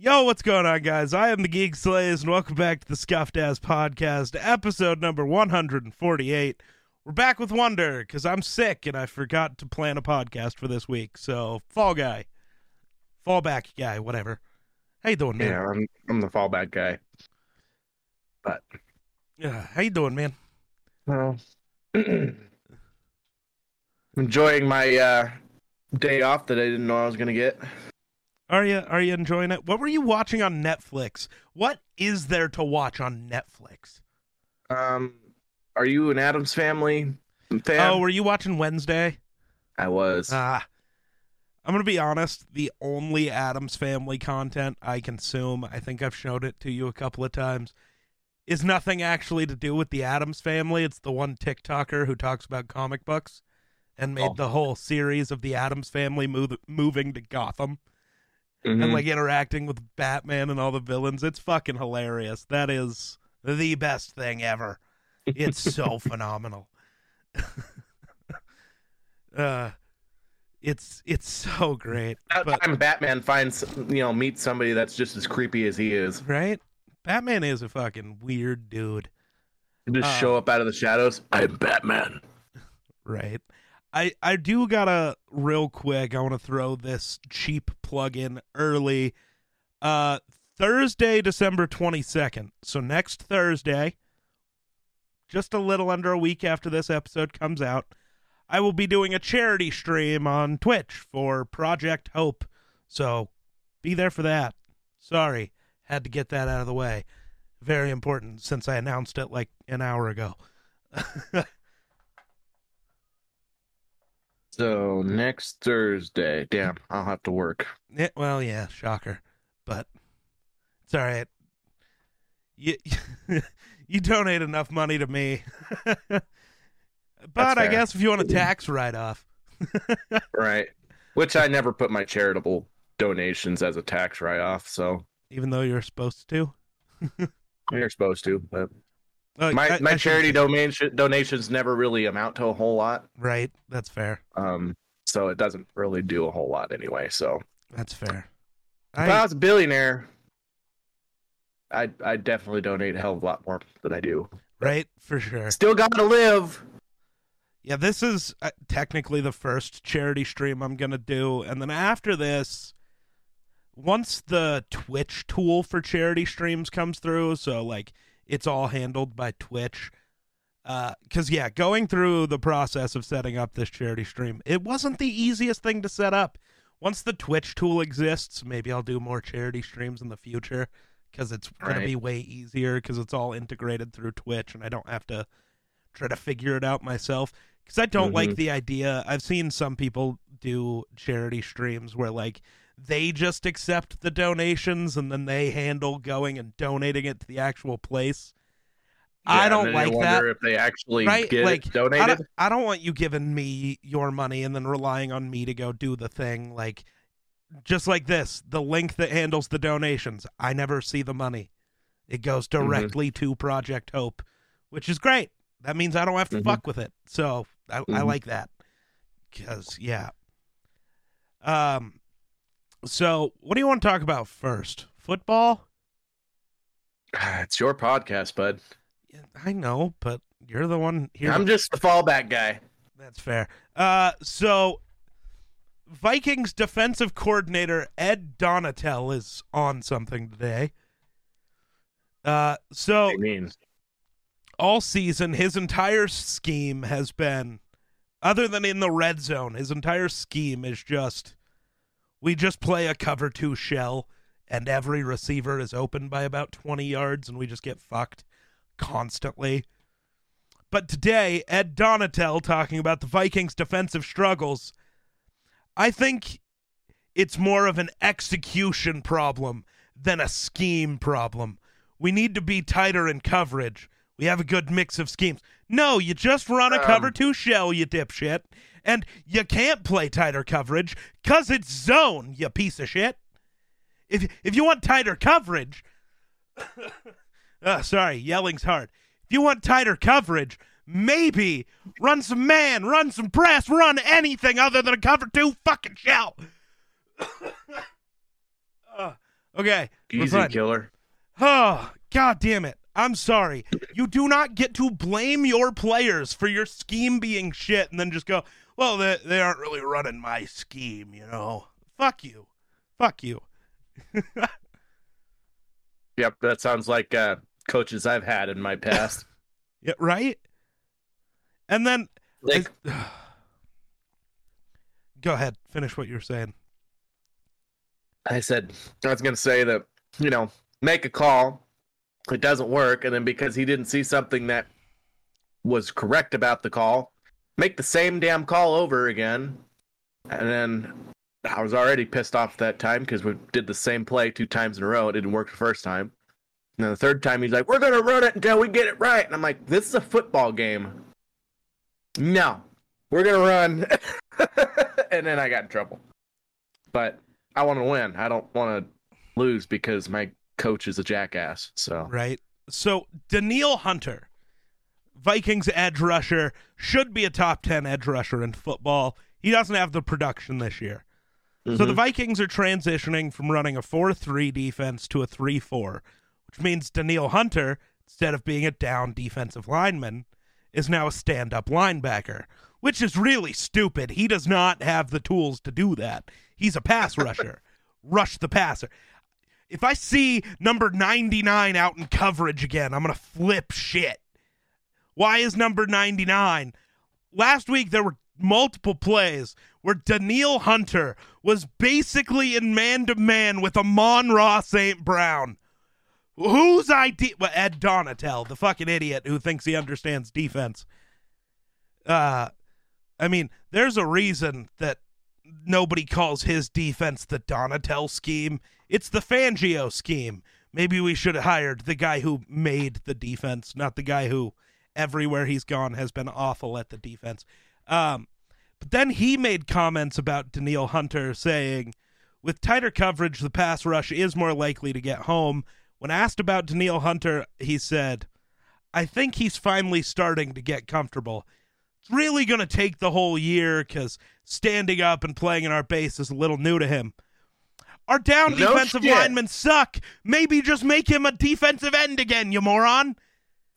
Yo, what's going on, guys? I am the Geek Slays, and welcome back to the Scuffed Ass Podcast, episode number 148. We're back with Wunder because I'm sick and I forgot to plan a podcast for this week. So, Fall Guy, Fallback Guy, whatever. How you doing, man? Yeah, I'm I'm the fallback guy. But Yeah, how you doing, man? well, enjoying my uh, day off that I didn't know I was gonna get. Are you are you enjoying it? What were you watching on Netflix? What is there to watch on Netflix? Um, are you an Addams Family fan? Oh, were you watching Wednesday? I was. Ah. I'm going to be honest, the only Addams family content I consume, I think I've showed it to you a couple of times, is nothing actually to do with the Addams family. It's the one TikToker who talks about comic books and made Oh. the whole series of the Addams family move, moving to Gotham and Mhm. like interacting with Batman and all the villains. It's fucking hilarious. That is the best thing ever. It's so phenomenal. uh it's it's so great. But time Batman finds you know meets somebody that's just as creepy as he is. right? Batman is a fucking weird dude, just Uh. show up out of the shadows. I'm Batman. right? I I do gotta real quick. I want to throw this cheap plug in early. Uh, Thursday, December twenty second. So next Thursday, just a little under a week after this episode comes out, I will be doing a charity stream on Twitch for Project Hope. So be there for that. Sorry, had to get that out of the way. Very important since I announced it like an hour ago. So next Thursday, damn, I'll have to work. Yeah, well, yeah, shocker, but it's all right. You you donate enough money to me, but I guess if you want a tax write off, Right. Which I never put my charitable donations as a tax write off, so even though you're supposed to. you're supposed to. But Oh, my I- my I charity donation donations never really amount to a whole lot. right? That's fair. Um, so it doesn't really do a whole lot anyway. So That's fair. if I I, was a billionaire, I'd I'd definitely donate a hell of a lot more than I do. right for sure. Still gotta live. Yeah, this is uh, technically the first charity stream I'm going to do. And then after this, once the Twitch tool for charity streams comes through, so like it's all handled by Twitch. Because, yeah, going through the process of setting up this charity stream, it wasn't the easiest thing to set up. Once the Twitch tool exists, maybe I'll do more charity streams in the future because it's going Right. to be way easier because it's all integrated through Twitch and I don't have to try to figure it out myself because I don't like Mhm. the idea. I've seen some people do charity streams where like they just accept the donations and then they handle going and donating it to the actual place. I don't and then you like that. if they actually Right? get Like, it I donated. don't, I don't want you giving me your money and then relying on me to go do the thing. Like, just like this, the link that handles the donations, I never see the money. It goes Mm-hmm. directly to Project Hope, which is great. That means I don't have to Mhm. fuck with it. So I, I Mhm. like that. Because, yeah. Um, so what do you want to talk about first? Football? It's your podcast, bud. Yeah, I know, but you're the one here. I'm just the fallback guy. That's fair. Uh, so Vikings defensive coordinator Ed Donatell is on something today. Uh, so all season, his entire scheme has been, other than in the red zone, his entire scheme is just we just play a cover two shell, and every receiver is open by about 20 yards, and we just get fucked constantly. But today, Ed Donatell talking about the Vikings' defensive struggles, I think it's more of an execution problem than a scheme problem. We need to be tighter in coverage. We have a good mix of schemes. No, you just run a Um, cover two shell, you dipshit. And you can't play tighter coverage because it's zone, you piece of shit. If, if you want tighter coverage, uh, sorry, yelling's hard. If you want tighter coverage, maybe run some man, run some press, run anything other than a cover two fucking shell. uh, Okay. Easy killer. Oh, god damn it. I'm sorry. You do not get to blame your players for your scheme being shit and then just go, well, they, they aren't really running my scheme, you know. Fuck you. Fuck you. Yep, that sounds like uh, coaches I've had in my past. Yeah, right? And then like, go ahead, finish what you're saying. I said, I was going to say that, you know, make a call, it doesn't work. And then because he didn't see something that was correct about the call, make the same damn call over again. And then I was already pissed off that time because we did the same play two times in a row. It didn't work the first time. And then the third time, he's like, we're to run it until we get it right. And I'm like, this is a football game. No, we're to run. and then I got in trouble. But I want to win. I don't want to lose because my coach is a jackass. So Right. So Danielle Hunter, Vikings edge rusher, should be a top 10 edge rusher in football. He doesn't have the production this year. So the Mhm. Vikings are transitioning from running a 4 3 defense to a 3 4, which means Danielle Hunter, instead of being a down defensive lineman, is now a stand up linebacker, which is really stupid. He does not have the tools to do that. He's a pass rusher. Rush the passer. If I see number 99 out in coverage again, I'm going to flip shit. Why is number 99? Last week there were multiple plays where Danielle Hunter was basically in man to man with Amon-Ra St. Brown. Whose idea? Well, Ed Donatell, the fucking idiot who thinks he understands defense. Uh, I mean, there's a reason that nobody calls his defense the Donatell scheme. It's the Fangio scheme. Maybe we should have hired the guy who made the defense, not the guy who everywhere he's gone has been awful at the defense. Um, but then he made comments about Danielle Hunter saying, with tighter coverage, the pass rush is more likely to get home. When asked about Danielle Hunter, he said, I think he's finally starting to get comfortable. It's really going to take the whole year because standing up and playing in our base is a little new to him. Our down No defensive shit. linemen suck. Maybe just make him a defensive end again, you moron.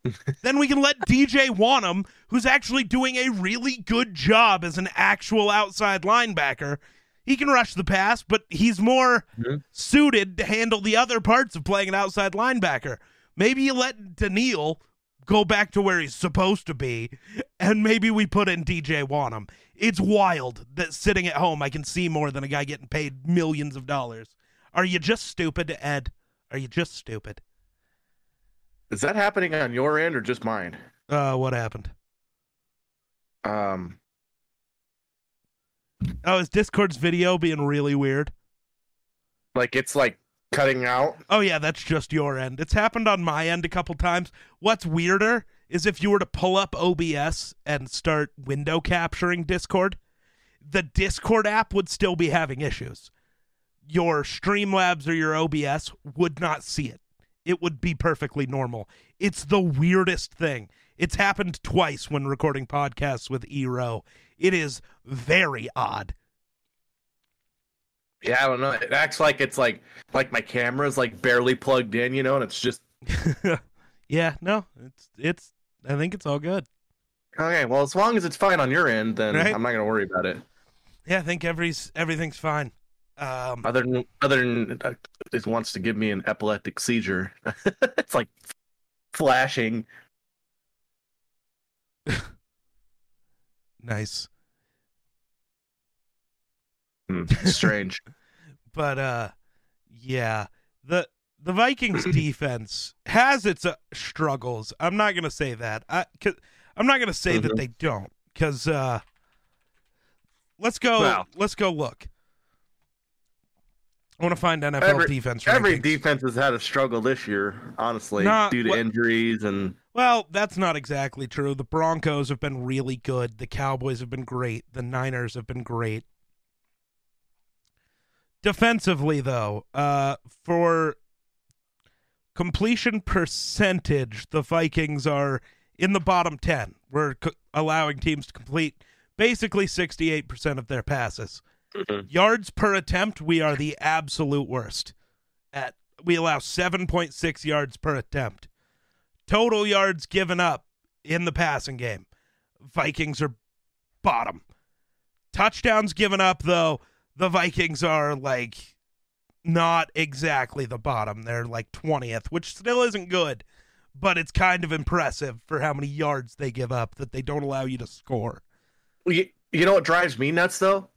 then we can let DJ Wonnum, who's actually doing a really good job as an actual outside linebacker. He can rush the pass, but he's more Mhm. suited to handle the other parts of playing an outside linebacker. Maybe you let Danielle go back to where he's supposed to be, and maybe we put in DJ Wonnum. It's wild that sitting at home I can see more than a guy getting paid millions of dollars. Are you just stupid, Ed? Are you just stupid? is that happening on your end or just mine? Uh, what happened? Um, Oh, is Discord's video being really weird? like it's like cutting out. Oh yeah, that's just your end. It's happened on my end a couple times. What's weirder is if you were to pull up OBS and start window capturing Discord, the Discord app would still be having issues. Your Streamlabs or your OBS would not see it. It would be perfectly normal. It's the weirdest thing. It's happened twice when recording podcasts with Eero. It is very odd. Yeah, I don't know. It acts like it's like like my camera's like barely plugged in, you know, and it's just yeah, no, it's it's. I think it's all good. okay. Well, as long as it's fine on your end, then Right. I'm not gonna worry about it. Yeah, I think every's everything's fine. Um, Other than other than uh, it wants to give me an epileptic seizure. it's like flashing. nice, strange. but uh, yeah, the the Vikings defense has its uh, struggles. I'm not gonna say that. I, cause, I'm not gonna say that Mhm. they don't, because uh, let's go. Well. let's go look. I want to find NFL Every- defense. Every defense has had a struggle this year, honestly, Nah, due to what- injuries and Well, that's not exactly true. The Broncos have been really good. The Cowboys have been great. The Niners have been great. Defensively, though, uh, for completion percentage, the Vikings are in the bottom 10. We're co- allowing teams to complete basically 68% of their passes. Mhm. Yards per attempt, we are the absolute worst. at we allow 7.6 yards per attempt. Total yards given up in the passing game. Vikings are bottom. Touchdowns given up though, the Vikings are like not exactly the bottom. They're like 20th, which still isn't good, but it's kind of impressive for how many yards they give up that they don't allow you to score. You, you know what drives me nuts though?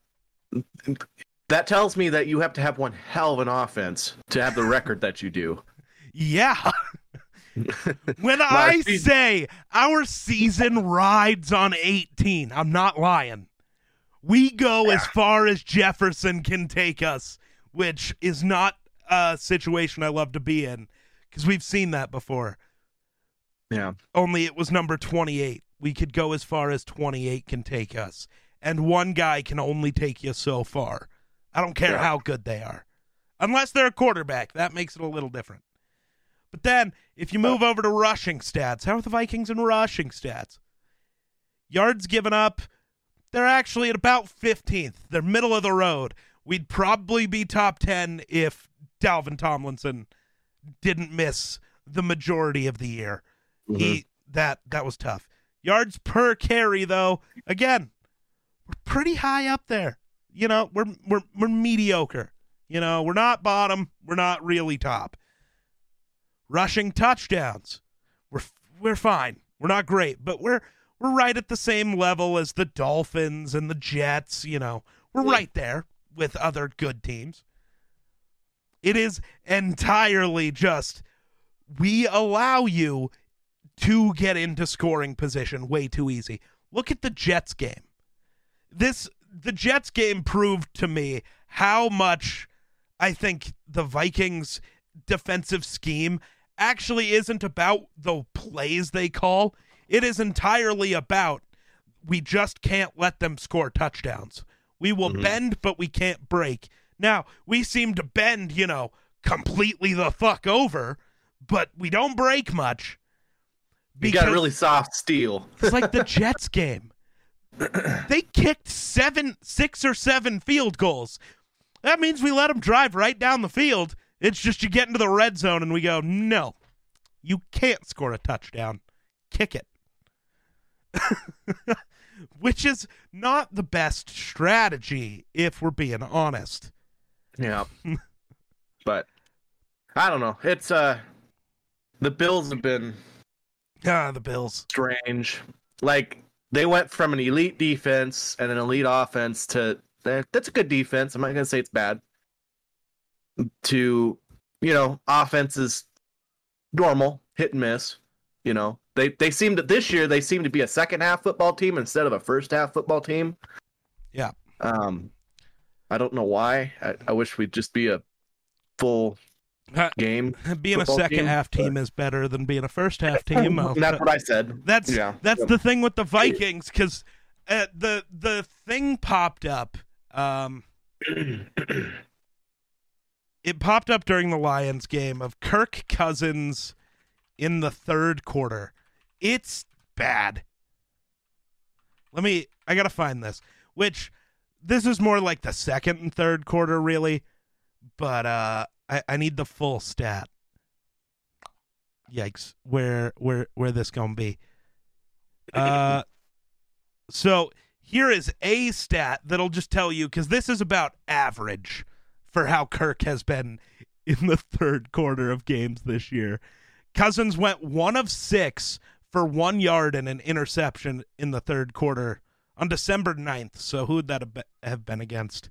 That tells me that you have to have one hell of an offense to have the record that you do. Yeah. when I say our season rides on 18, I'm not lying. We go as far as Jefferson can take us, which is not a situation I love to be in because we've seen that before. Yeah. Only it was number 28. We could go as far as 28 can take us. And one guy can only take you so far. I don't care yeah. how good they are. Unless they're a quarterback. That makes it a little different. But then, if you move over to rushing stats, how are the Vikings in rushing stats? Yards given up, they're actually at about 15th. They're middle of the road. We'd probably be top 10 if Dalvin Tomlinson didn't miss the majority of the year. Mm-hmm. He that that was tough. Yards per carry though, again, we're pretty high up there. You know, we're we're we're mediocre. You know, we're not bottom, we're not really top. Rushing touchdowns. We're we're fine. We're not great, but we're we're right at the same level as the Dolphins and the Jets, you know. We're right there with other good teams. It is entirely just we allow you to get into scoring position way too easy. Look at the Jets game. This the Jets game proved to me how much I think the Vikings defensive scheme actually isn't about the plays they call. It is entirely about we just can't let them score touchdowns. We will mm-hmm. bend, but we can't break. Now, we seem to bend, you know, completely the fuck over, but we don't break much. You got really soft steel. it's like the Jets game. They kicked seven, six or seven field goals. That means we let them drive right down the field. It's just you get into the red zone and we go, no, you can't score a touchdown. Kick it. Which is not the best strategy, if we're being honest. Yeah. but I don't know. It's uh the Bills have been Ah, the Bills. Strange. Like they went from an elite defense and an elite offense to eh, that's a good defense. I'm not gonna say it's bad. To you know, offense is normal, hit and miss. You know, they they seem to this year they seem to be a second half football team instead of a first half football team. Yeah. Um, I don't know why. I, I wish we'd just be a full game. Being a second team, half team but... is better than being a first half team. that's what I said. That's yeah. that's yeah. the thing with the Vikings because uh, the the thing popped up. Um, it popped up during the Lions game of Kirk Cousins in the third quarter. It's bad. Let me. I gotta find this. Which this is more like the second and third quarter, really. But uh I, I need the full stat. Yikes! Where where where this gonna be? Uh, so here is a stat that'll just tell you because this is about average for how Kirk has been in the third quarter of games this year. Cousins went one of six for one yard and an interception in the third quarter on December 9th. So who would that have been against?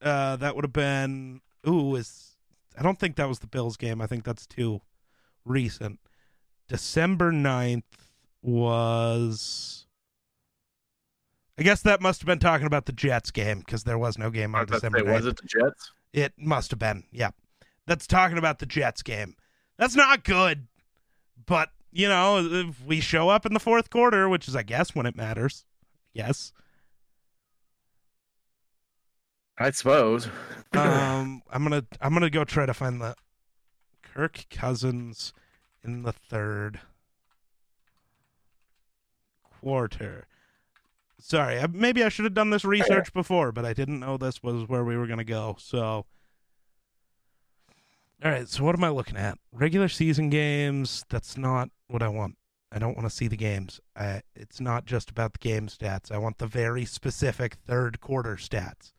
Uh, that would have been ooh is I don't think that was the Bills game. I think that's too recent. December 9th was I guess that must have been talking about the Jets game because there was no game on December. Say, 9th. Was it the Jets? It must have been. Yeah. That's talking about the Jets game. That's not good. But, you know, if we show up in the fourth quarter, which is I guess when it matters. Yes. I suppose. um, I'm gonna I'm gonna go try to find the Kirk Cousins in the third quarter. Sorry, maybe I should have done this research before, but I didn't know this was where we were gonna go. So, All right, so what am I looking at? Regular season games. That's not what I want. I don't want to see the games. I, it's not just about the game stats. I want the very specific third quarter stats.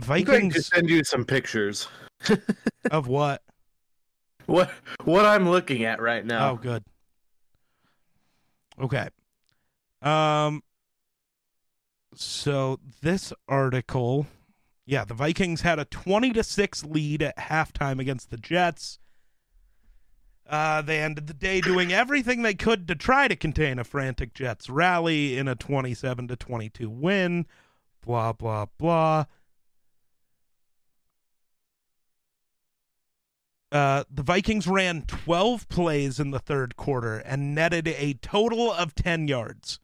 Going to send you some pictures. of what? What what I'm looking at right now. Oh, good. Okay. Um. So this article, yeah, the Vikings had a twenty to six lead at halftime against the Jets. Uh, they ended the day doing everything they could to try to contain a frantic Jets rally in a twenty-seven to twenty-two win. Blah blah blah. Uh, the Vikings ran 12 plays in the third quarter and netted a total of 10 yards.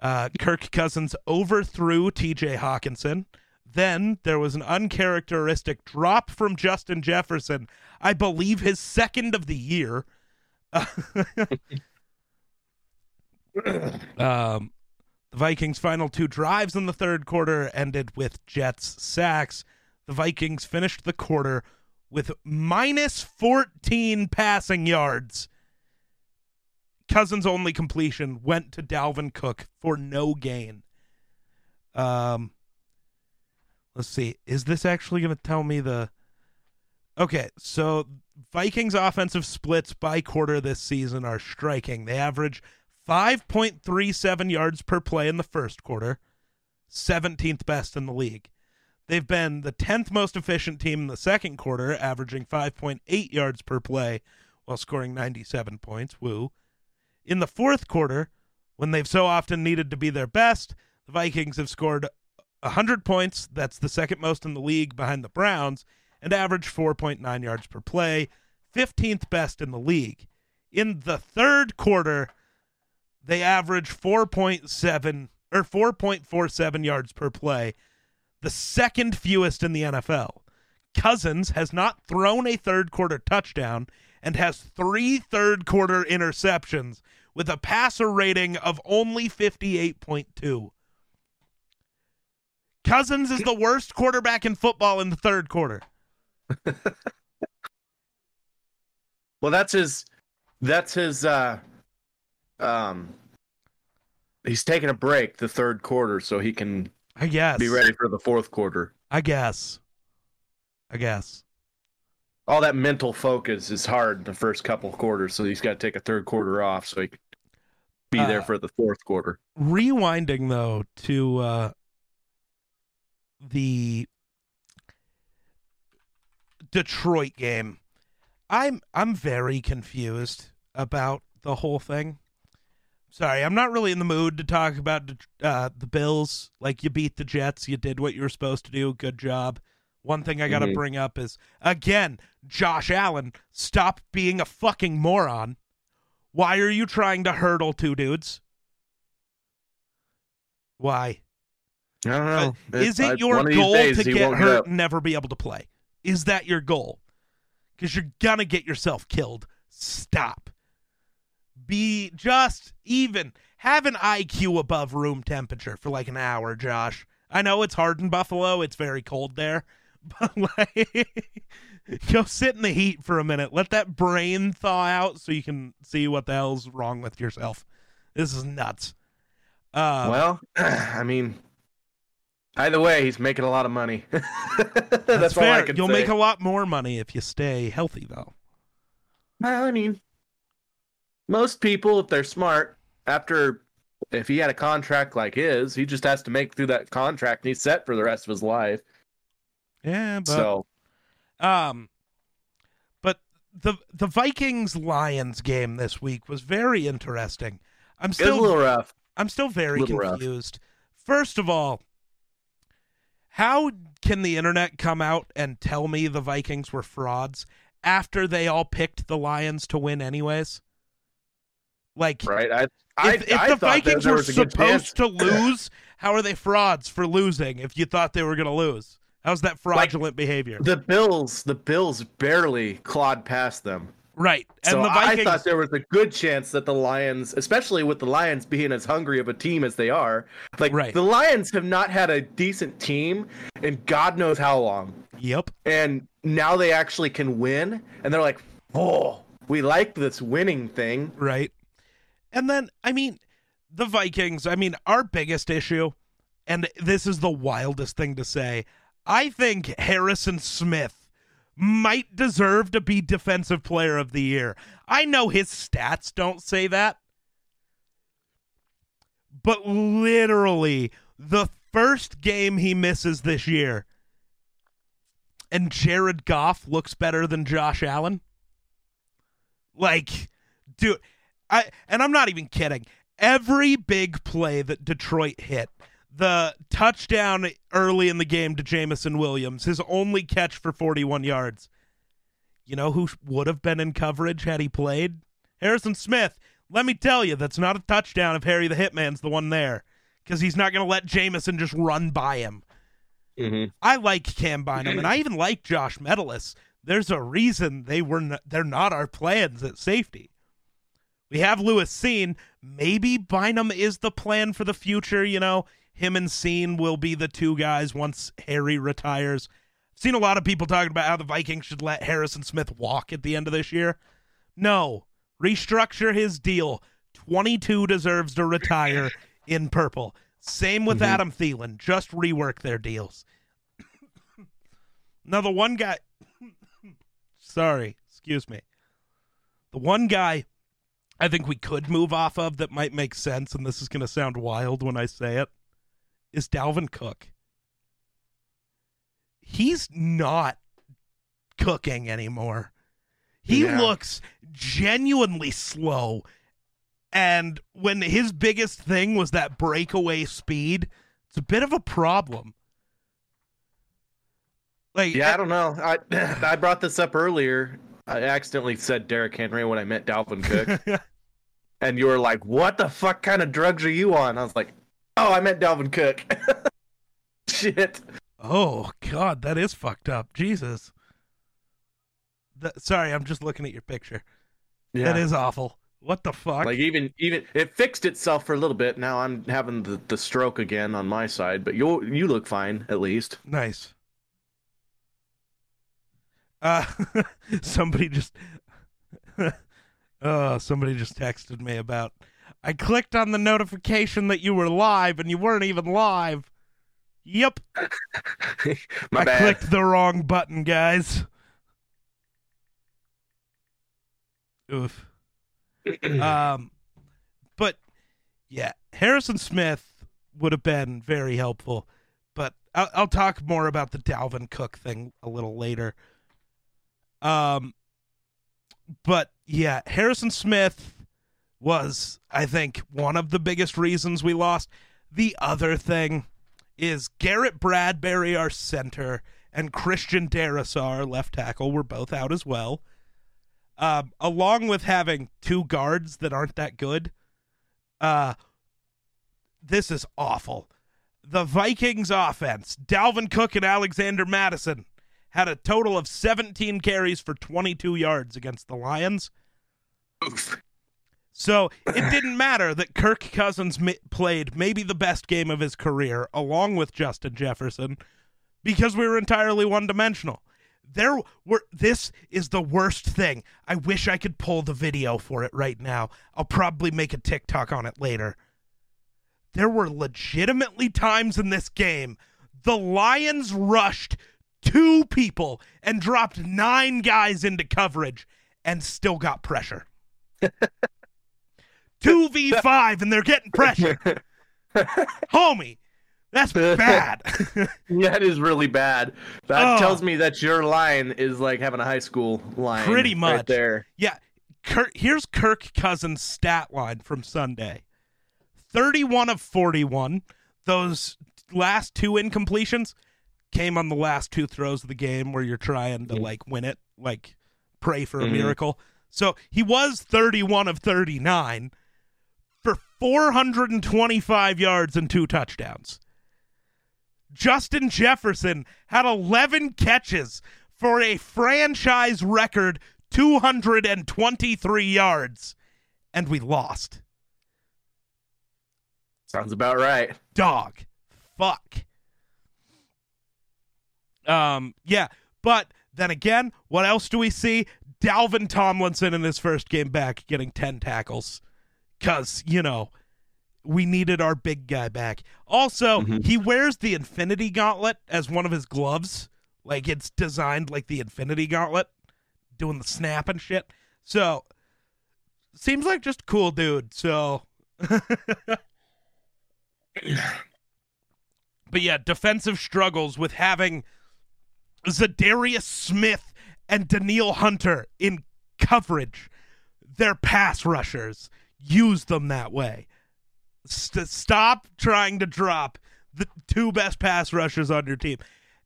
Uh, Kirk Cousins overthrew TJ Hockenson. Then there was an uncharacteristic drop from Justin Jefferson, I believe his second of the year. um, the Vikings' final two drives in the third quarter ended with Jets sacks. The Vikings finished the quarter with minus 14 passing yards. Cousins' only completion went to Dalvin Cook for no gain. Um, let's see. Is this actually going to tell me the. Okay, so Vikings' offensive splits by quarter this season are striking. They average 5.37 yards per play in the first quarter, 17th best in the league. They've been the 10th most efficient team in the second quarter, averaging 5.8 yards per play while scoring 97 points. Woo. In the fourth quarter, when they've so often needed to be their best, the Vikings have scored 100 points. That's the second most in the league behind the Browns, and averaged 4.9 yards per play, 15th best in the league. In the third quarter, they average 4.7 or 4.47 yards per play, the second fewest in the NFL. Cousins has not thrown a third quarter touchdown and has three third quarter interceptions with a passer rating of only 58.2. Cousins is the worst quarterback in football in the third quarter. Well, that's his. That's his. uh Um. He's taking a break the third quarter so he can I guess. be ready for the fourth quarter. I guess. I guess. All that mental focus is hard in the first couple of quarters, so he's got to take a third quarter off so he can be there Uh, for the fourth quarter. Rewinding though to uh the Detroit game. I'm I'm very confused about the whole thing. Sorry, I'm not really in the mood to talk about uh, the Bills. Like you beat the Jets, you did what you were supposed to do. Good job. One thing I got to Mhm. bring up is again, Josh Allen, stop being a fucking moron. Why are you trying to hurdle two dudes? Why? I don't know. Uh, is I- it your of these goal days to get hurt up. and never be able to play? Is that your goal? Because you're gonna get yourself killed. Stop. Be just even. Have an IQ above room temperature for like an hour, Josh. I know it's hard in Buffalo. It's very cold there. But like, go sit in the heat for a minute. Let that brain thaw out so you can see what the hell's wrong with yourself. This is nuts. Uh, Well, I mean, either way, he's making a lot of money. that's that's all I fair. can You'll say. make a lot more money if you stay healthy, though. Well, I mean, most people, if they're smart, after if he had a contract like his, he just has to make through that contract and he's set for the rest of his life. Yeah, but so um, but the the Vikings Lions game this week was very interesting. I'm was a still little rough. I'm still very little rough. confused. First of all, how can the internet come out and tell me the Vikings were frauds after they all picked the Lions to win anyways? Like Right? I, I, if, if I the Vikings were was a good chance. supposed to lose, how are they frauds for losing if you thought they were going to lose? How's that fraudulent behavior? The Bills, the Bills barely clawed past them. Right. And so the Vikings I thought there was a good chance that the Lions, especially with the Lions being as hungry of a team as they are, like Right. the Lions have not had a decent team in God knows how long. Yep. And now they actually can win. And they're like, oh, we like this winning thing. Right. And then, I mean, the Vikings, I mean, our biggest issue, and this is the wildest thing to say, I think Harrison Smith might deserve to be Defensive Player of the Year. I know his stats don't say that, but literally, the first game he misses this year, and Jared Goff looks better than Josh Allen. Like, dude, I and I'm not even kidding. Every big play that Detroit hit, the touchdown early in the game to Jameson Williams, his only catch for 41 yards. You know who would have been in coverage had he played? Harrison Smith. Let me tell you, that's not a touchdown if Harry the Hitman's the one there, because he's not going to let Jameson just run by him. Mm-hmm. I like Cam Bynum, and I even like Josh Metellus. There's a reason they were n- they're not our plans at safety. We have Lewis Cine. Maybe Bynum is the plan for the future. You know, him and Cine will be the two guys once Harry retires. Seen a lot of people talking about how the Vikings should let Harrison Smith walk at the end of this year. No, restructure his deal. 22 deserves to retire in purple. Same with Mhm. Adam Thielen. Just rework their deals. now, the one guy. sorry, excuse me. The one guy I think we could move off of that might make sense, and this is going to sound wild when I say it, is Dalvin Cook. He's not cooking anymore. He Yeah. looks genuinely slow. And when his biggest thing was that breakaway speed, it's a bit of a problem. Like Yeah, I don't know. I I brought this up earlier. I accidentally said Derrick Henry when I meant Dalvin Cook, and you were like, "What the fuck kind of drugs are you on?" I was like, "Oh, I meant Dalvin Cook." Shit. Oh God, that is fucked up. Jesus. Th- sorry, I'm just looking at your picture. Yeah. That is awful. What the fuck? Like even even it fixed itself for a little bit. Now I'm having the, the stroke again on my side, but you you look fine at least. nice. Uh, somebody just, oh, somebody just texted me about. I clicked on the notification that you were live, and you weren't even live. Yep, my I bad. clicked the wrong button, guys. Oof. um, but yeah, Harrison Smith would have been very helpful. But I'll, I'll talk more about the Dalvin Cook thing a little later. Um, but yeah, Harrison Smith was, I think, one of the biggest reasons we lost. The other thing is Garrett Bradbury, our center, and Christian Darrisaw, our left tackle, were both out as well. Um, along with having two guards that aren't that good. Uh, this is awful. The Vikings offense, Dalvin Cook and Alexander Mattison, had a total of 17 carries for 22 yards against the Lions. So it didn't matter that Kirk Cousins played maybe the best game of his career along with Justin Jefferson because we were entirely one dimensional. There were this is the worst thing. I wish I could pull the video for it right now. I'll probably make a TikTok on it later. There were legitimately times in this game the Lions rushed two people and dropped nine guys into coverage and still got pressure. 2v5 and they're getting pressure. Homie, that's bad. that is really bad. That Oh. tells me that your line is like having a high school line. Pretty right much. there. yeah, Kirk, here's Kirk Cousins' stat line from Sunday 31 of 41. Those last two incompletions came on the last two throws of the game where you're trying to Mhm. like win it, like pray for a Mhm. miracle. So he was 31 of 39 for 425 yards and two touchdowns. Justin Jefferson had 11 catches for a franchise record 223 yards, and we lost. Sounds about right. Dog. Fuck. Um, yeah, but then again, what else do we see? Dalvin Tomlinson in his first game back getting 10 tackles. Because, you know, we needed our big guy back. Also, Mhm. he wears the Infinity Gauntlet as one of his gloves. Like it's designed like the Infinity Gauntlet, doing the snap and shit. So, seems like just a cool dude. So, but yeah, defensive struggles with having Za'Darius Smith and Danielle Hunter in coverage. They're pass rushers. Use them that way. St- stop trying to drop the two best pass rushers on your team.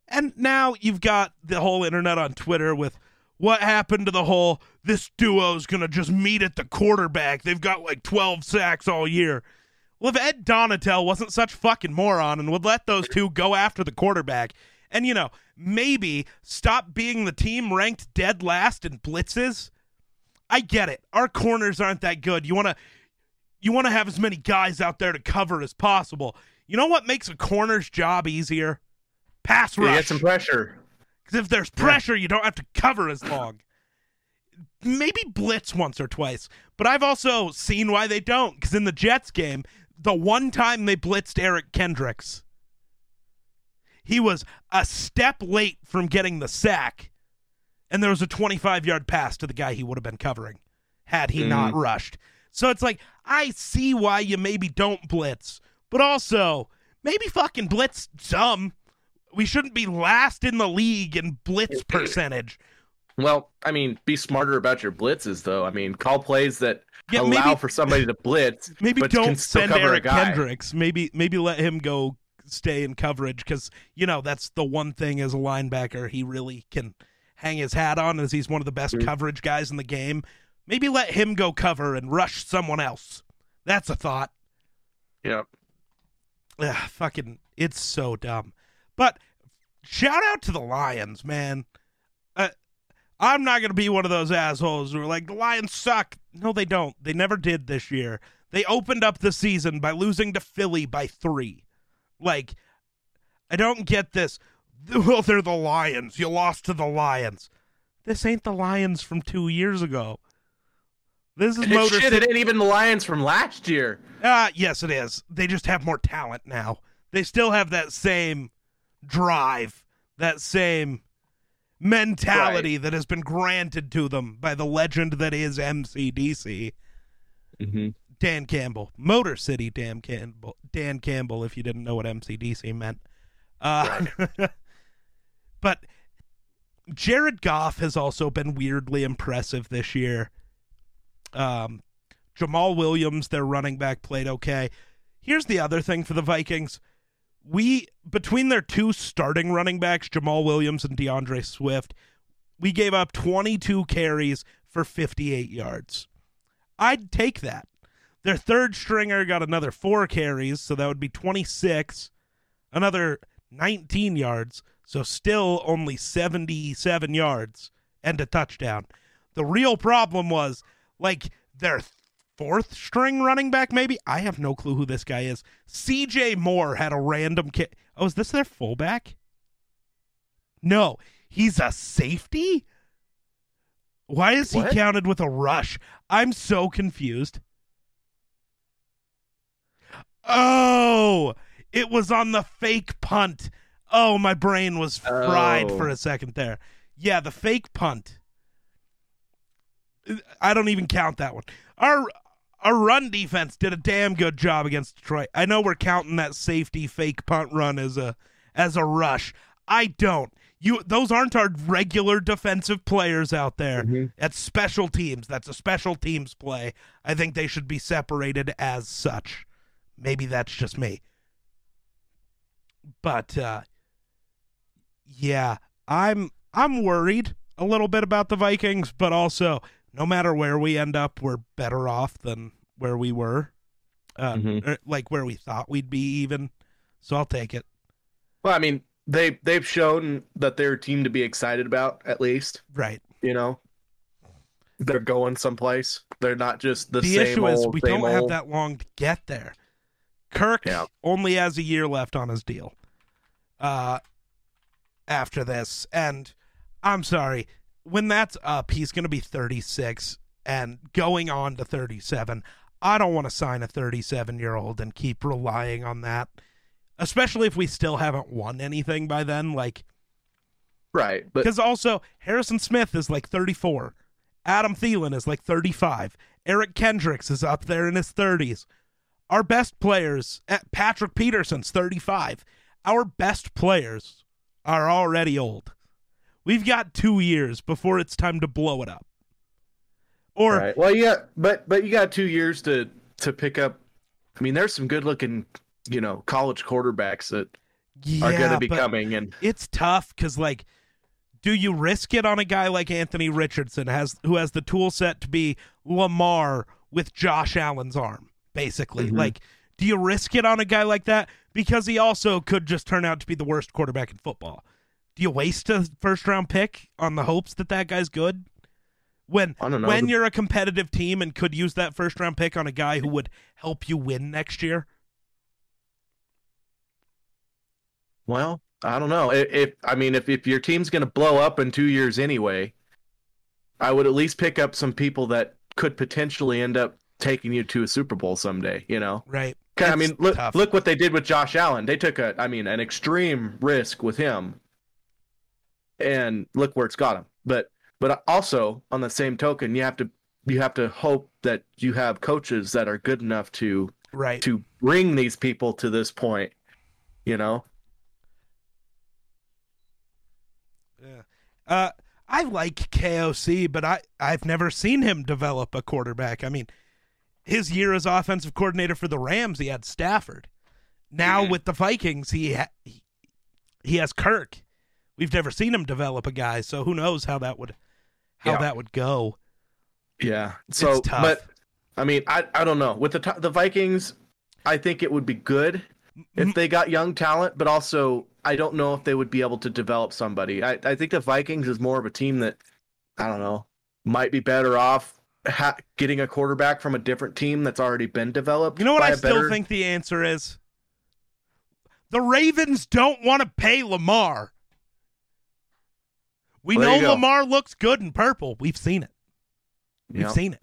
And now you've got the whole internet on Twitter with what happened to the whole this duo's going to just meet at the quarterback. They've got like 12 sacks all year. Well, if Ed Donatell wasn't such fucking moron and would let those two go after the quarterback, and you know, maybe stop being the team ranked dead last in blitzes. I get it. Our corners aren't that good. You want to you want to have as many guys out there to cover as possible. You know what makes a corner's job easier? Pass You rush. get some pressure. Because if there's pressure, you don't have to cover as long. Maybe blitz once or twice, but I've also seen why they don't. Because in the Jets game, the one time they blitzed Eric Kendricks, he was a step late from getting the sack, and there was a 25 yard pass to the guy he would have been covering had he not mm. rushed. So it's like, I see why you maybe don't blitz, but also maybe fucking blitz some. We shouldn't be last in the league in blitz percentage. Well, I mean, be smarter about your blitzes, though. I mean, call plays that Yeah, allow maybe- for somebody to blitz, Maybe but don't send Eric. Kendricks. Maybe maybe let him go stay in coverage because you know that's the one thing as a linebacker he really can hang his hat on as he's one of the best Mhm. coverage guys in the game. Maybe let him go cover and rush someone else. That's a thought. Yep. Ugh, fucking, it's so dumb. But shout out to the Lions, man. Uh, I'm not gonna be one of those assholes who are like the Lions suck. No, they don't. They never did this year. They opened up the season by losing to Philly by three. Like, I don't get this. Well, they're the Lions. You lost to the Lions. This ain't the Lions from two years ago. This is Motor shit, City. it ain't even the Lions from last year. Uh, yes, it is. They just have more talent now. They still have that same drive, that same mentality that has been granted to them by the legend that is MCDC. Mm-hmm. Dan Campbell, Motor City Dan Campbell, Dan Campbell, if you didn't know what MCDC meant. Uh, but Jared Goff has also been weirdly impressive this year. Um, Jamaal Williams, their running back, played okay. Here's the other thing for the Vikings. We between their two starting running backs, Jamaal Williams and D'Andre Swift, we gave up 22 carries for 58 yards. I'd take that. Their third stringer got another four carries, so that would be 26, another 19 yards, so still only 77 yards and a touchdown. The real problem was like their fourth string running back, maybe. I have no clue who this guy is. CJ Moore had a random kid. Oh, is this their fullback? No, he's a safety? Why is What? he counted with a rush? I'm so confused. Oh, it was on the fake punt. Oh, my brain was fried Oh. for a second there. Yeah, the fake punt. I don't even count that one. Our our run defense did a damn good job against Detroit. I know we're counting that safety fake punt run as a as a rush. I don't. You those aren't our regular defensive players out there. Mhm. That's special teams. That's a special teams play. I think they should be separated as such. Maybe that's just me. But uh yeah, I'm I'm worried a little bit about the Vikings, but also no matter where we end up, we're better off than where we were. Uh Mhm. er, like where we thought we'd be even. So I'll take it. Well, I mean, they they've shown that they're a team to be excited about, at least. Right. You know. they're going someplace. They're not just the, the same issue is old, we don't have that long to get there. Kirk Yeah. only has a year left on his deal. Uh after this. And I'm sorry, when that's up, he's gonna be thirty six and going on to thirty seven. I don't want to sign a thirty seven year old and keep relying on that. Especially if we still haven't won anything by then. Like Right, but because also Harrison Smith is like 34. Adam Thielen is like 35. Eric Kendricks is up there in his 30s. Our best players, eh, Patrick Peterson's 35. Our best players are already old. We've got two years before it's time to blow it up. Or right. Well, yeah, but but you got two years to to pick up. I mean, there's some good looking, you know, college quarterbacks that yeah, are going to be coming, and it's tough because like do you risk it on a guy like anthony richardson has who has the tool set to be lamar with josh allen's arm basically Mhm. like do you risk it on a guy like that because he also could just turn out to be the worst quarterback in football do you waste a first round pick on the hopes that that guy's good when I don't know. when you're a competitive team and could use that first round pick on a guy who would help you win next year well, I don't know. If, if I mean, if if your team's going to blow up in two years anyway, I would at least pick up some people that could potentially end up taking you to a Super Bowl someday. You know. right I mean, look tough. look what they did with Josh Allen. They took a, I mean, an extreme risk with him, and look where it's got him. But but also on the same token, you have to you have to hope that you have coaches that are good enough to right to bring these people to this point. You know, Yeah. Uh, I like KOC, but I I've never seen him develop a quarterback. I mean, his year as offensive coordinator for the Rams, he had Stafford. Now Mhm. with the Vikings, he ha- he, he has Kirk. We've never seen him develop a guy, so who knows how that would how Yeah. that would go. yeah. So, but I mean, I I don't know with the the Vikings. I think it would be good if they got young talent, but also I don't know if they would be able to develop somebody. I, I think the Vikings is more of a team that I don't know might be better off ha- getting a quarterback from a different team that's already been developed. You know what I still better- think the answer is? The Ravens don't want to pay Lamar. We Well, know. Lamar looks good in purple. We've seen it. We've seen it.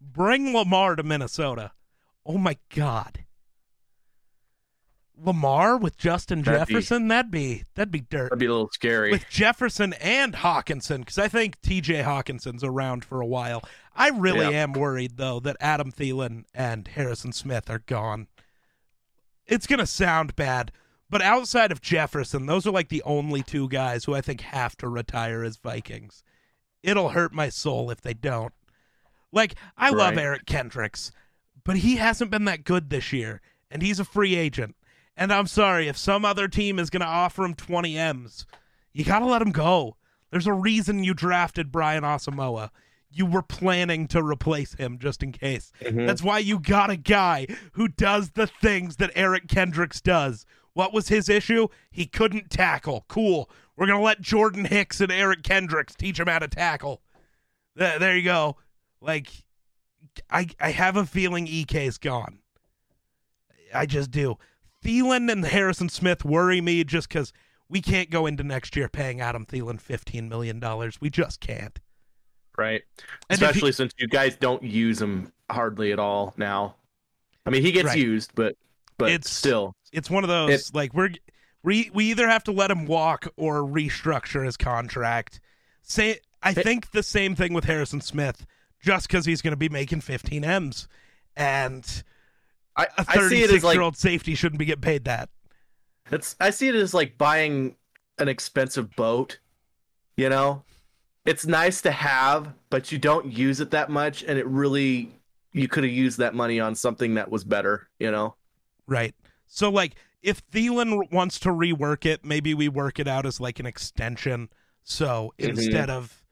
Bring Lamar to Minnesota. Oh my God. Lamar with Justin That'd be- Jefferson, that'd be that'd be dirt. That'd be a little scary. With Jefferson and Hockenson, because I think TJ Hockenson's around for a while. I really Yeah. am worried though that Adam Thielen and Harrison Smith are gone. It's gonna sound bad, but outside of Jefferson, those are like the only two guys who I think have to retire as Vikings. It'll hurt my soul if they don't. Like, I love Eric Kendricks, but he hasn't been that good this year, and he's a free agent. And I'm sorry, if some other team is going to offer him 20 M's, you got to let him go. There's a reason you drafted Brian Asamoah. You were planning to replace him just in case. Mhm. That's why you got a guy who does the things that Eric Kendricks does. What was his issue? He couldn't tackle. Cool. We're going to let Jordan Hicks and Eric Kendricks teach him how to tackle. There, there you go. Like, I, I have a feeling EK's gone. I just do. Thielen and Harrison Smith worry me just because we can't go into next year paying Adam Thielen $15 million. We just can't. right? And if he- Especially since you guys don't use him hardly at all now. I mean, he gets Right. used, but but It's- still, It's one of those like we're we we either have to let him walk or restructure his contract. Say I think the same thing with Harrison Smith, just because he's going to be making 15 m's, and I, a I see it 36 as like year old safety shouldn't be getting paid that. it's I see it as like buying an expensive boat. You know, it's nice to have, but you don't use it that much, and it really you could have used that money on something that was better. You know, Right. So like if Thielen wants to rework it, maybe we work it out as like an extension. So Mhm. instead of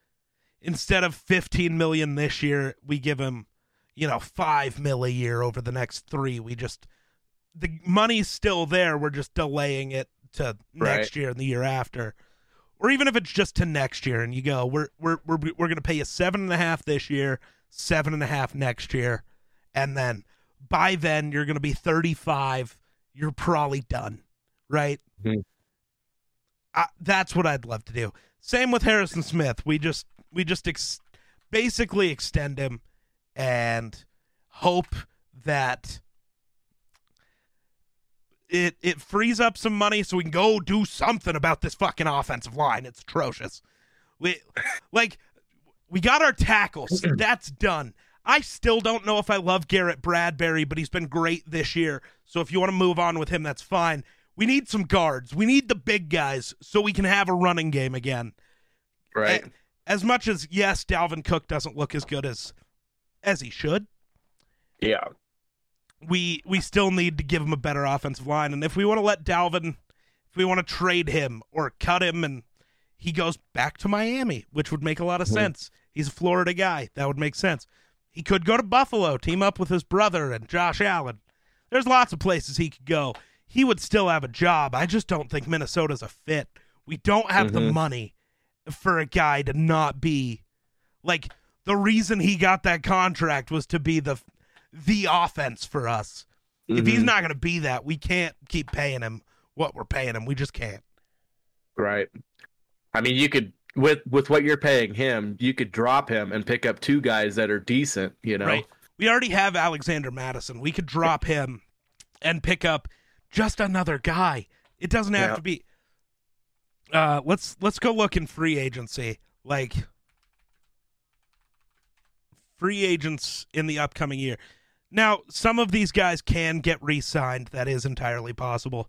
instead of 15 million this year, we give him, you know, 5 mil a year over the next 3. We just the money's still there, we're just delaying it to Right. next year and the year after. or even if it's just to next year, and you go, we're we're we're we're gonna pay you seven and a half this year, seven and a half next year, and then by then you're gonna be 35. You're probably done, right? Mhm. I, that's what I'd love to do. Same with Harrison Smith. We just we just ex- basically extend him and hope that it it frees up some money so we can go do something about this fucking offensive line. It's atrocious. We like we got our tackles. That's done. I still don't know if I love Garrett Bradbury, but he's been great this year. So if you want to move on with him, that's fine. We need some guards. We need the big guys so we can have a running game again. Right. A- As much as yes, Dalvin Cook doesn't look as good as as he should. yeah. we we still need to give him a better offensive line. And if we want to let Dalvin, if we want to trade him or cut him, and he goes back to Miami, which would make a lot of Mhm. sense. He's a Florida guy. That would make sense. He could go to Buffalo, team up with his brother and Josh Allen. There's lots of places he could go. He would still have a job. I just don't think Minnesota's a fit. We don't have the Mhm. money for a guy to not be like the reason he got that contract was to be the the offense for us. If he's Mhm. not going to be that, we can't keep paying him what we're paying him. We just can't. Right. I mean, you could with with what you're paying him, you could drop him and pick up two guys that are decent. You know. Right. We already have Alexander Mattison. We could drop him and pick up just another guy. It doesn't have Yeah. to be. Uh, let's let's go look in free agency. Like free agents in the upcoming year. Now, some of these guys can get re-signed. That is entirely possible.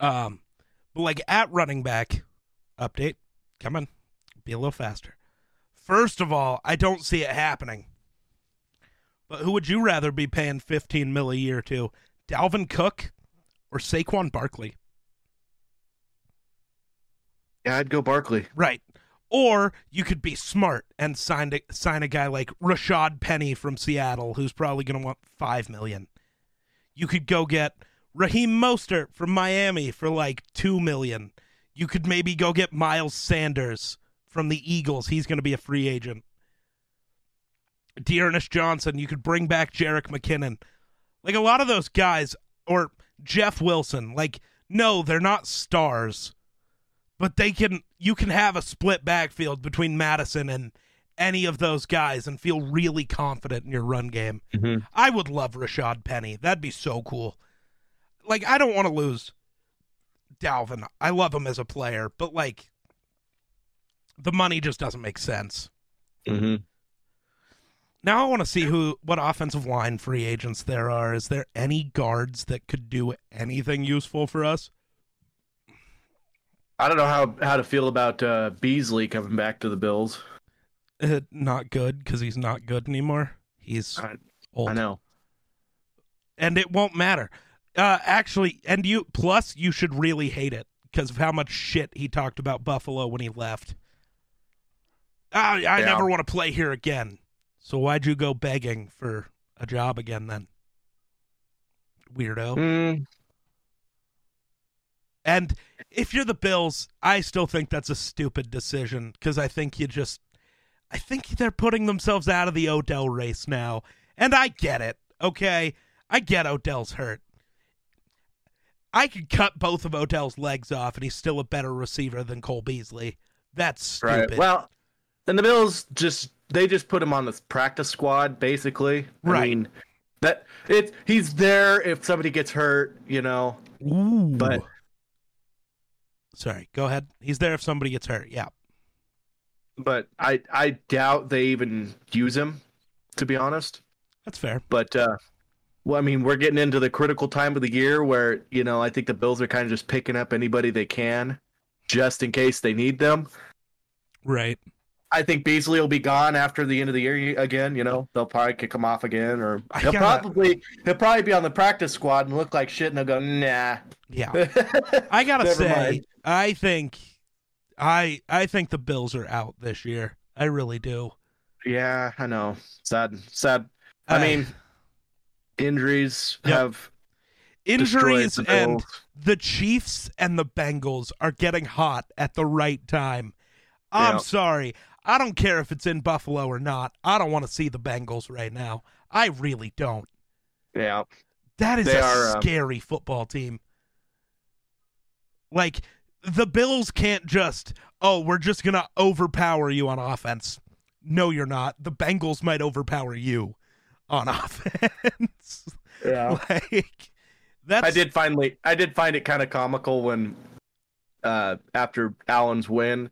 Um, but like at running back, update. Come on, be a little faster. First of all, I don't see it happening. But who would you rather be paying 15 mil a year to? Dalvin Cook or Saquon Barkley? Yeah, I'd go Barkley. Right. Or you could be smart and sign a, sign a guy like Rashad Penny from Seattle, who's probably going to want five million. You could go get Raheem Mostert from Miami for like two million. You could maybe go get Miles Sanders from the Eagles. He's going to be a free agent. D'Ernest Johnson. You could bring back Jerick McKinnon. Like a lot of those guys, or Jeff Wilson. Like, no, they're not stars but they can you can have a split backfield between Mattison and any of those guys and feel really confident in your run game. Mm-hmm. I would love Rashad Penny. That'd be so cool. Like I don't want to lose Dalvin. I love him as a player, but like the money just doesn't make sense. Mm-hmm. Now I want to see who what offensive line free agents there are. Is there any guards that could do anything useful for us? I don't know how how to feel about uh, Beasley coming back to the Bills. Uh, not good because he's not good anymore. He's I- old. I know. and it won't matter. Uh, actually, and you plus you should really hate it because of how much shit he talked about Buffalo when he left. I, I Yeah. never want to play here again. So why'd you go begging for a job again then? Weirdo. Mm, And if you're the Bills, I still think that's a stupid decision because I think you just, I think they're putting themselves out of the Odell race now. And I get it, okay? I get Odell's hurt. I could cut both of Odell's legs off and he's still a better receiver than Cole Beasley. That's stupid. right. Well, and the Bills just they just put him on the practice squad basically. Right. I mean, that it's he's there if somebody gets hurt, you know. Ooh. But- Sorry, go ahead. He's there if somebody gets hurt. Yeah. But I I doubt they even use him, to be honest. That's fair. But uh well, I mean, we're getting into the critical time of the year where, you know, I think the Bills are kind of just picking up anybody they can just in case they need them. Right. I think Beasley will be gone after the end of the year again. You know, they'll probably kick him off again, or I he'll gotta- probably he'll probably be on the practice squad and look like shit, and they'll go, nah. Yeah. I gotta say, mind. I think, I I think the Bills are out this year. I really do. yeah, I know. Sad, sad. I mean, injuries Yep. have injuries the and the Chiefs and the Bengals are getting hot at the right time. I'm Yeah. sorry. I don't care if it's in Buffalo or not. I don't want to see the Bengals right now. I really don't. Yeah. That is They a are, um, scary football team. Like the Bills can't just, oh, we're just going to overpower you on offense. No, you're not. The Bengals might overpower you on offense. Yeah. like that's I did finally I did find it kind of comical when uh after Allen's win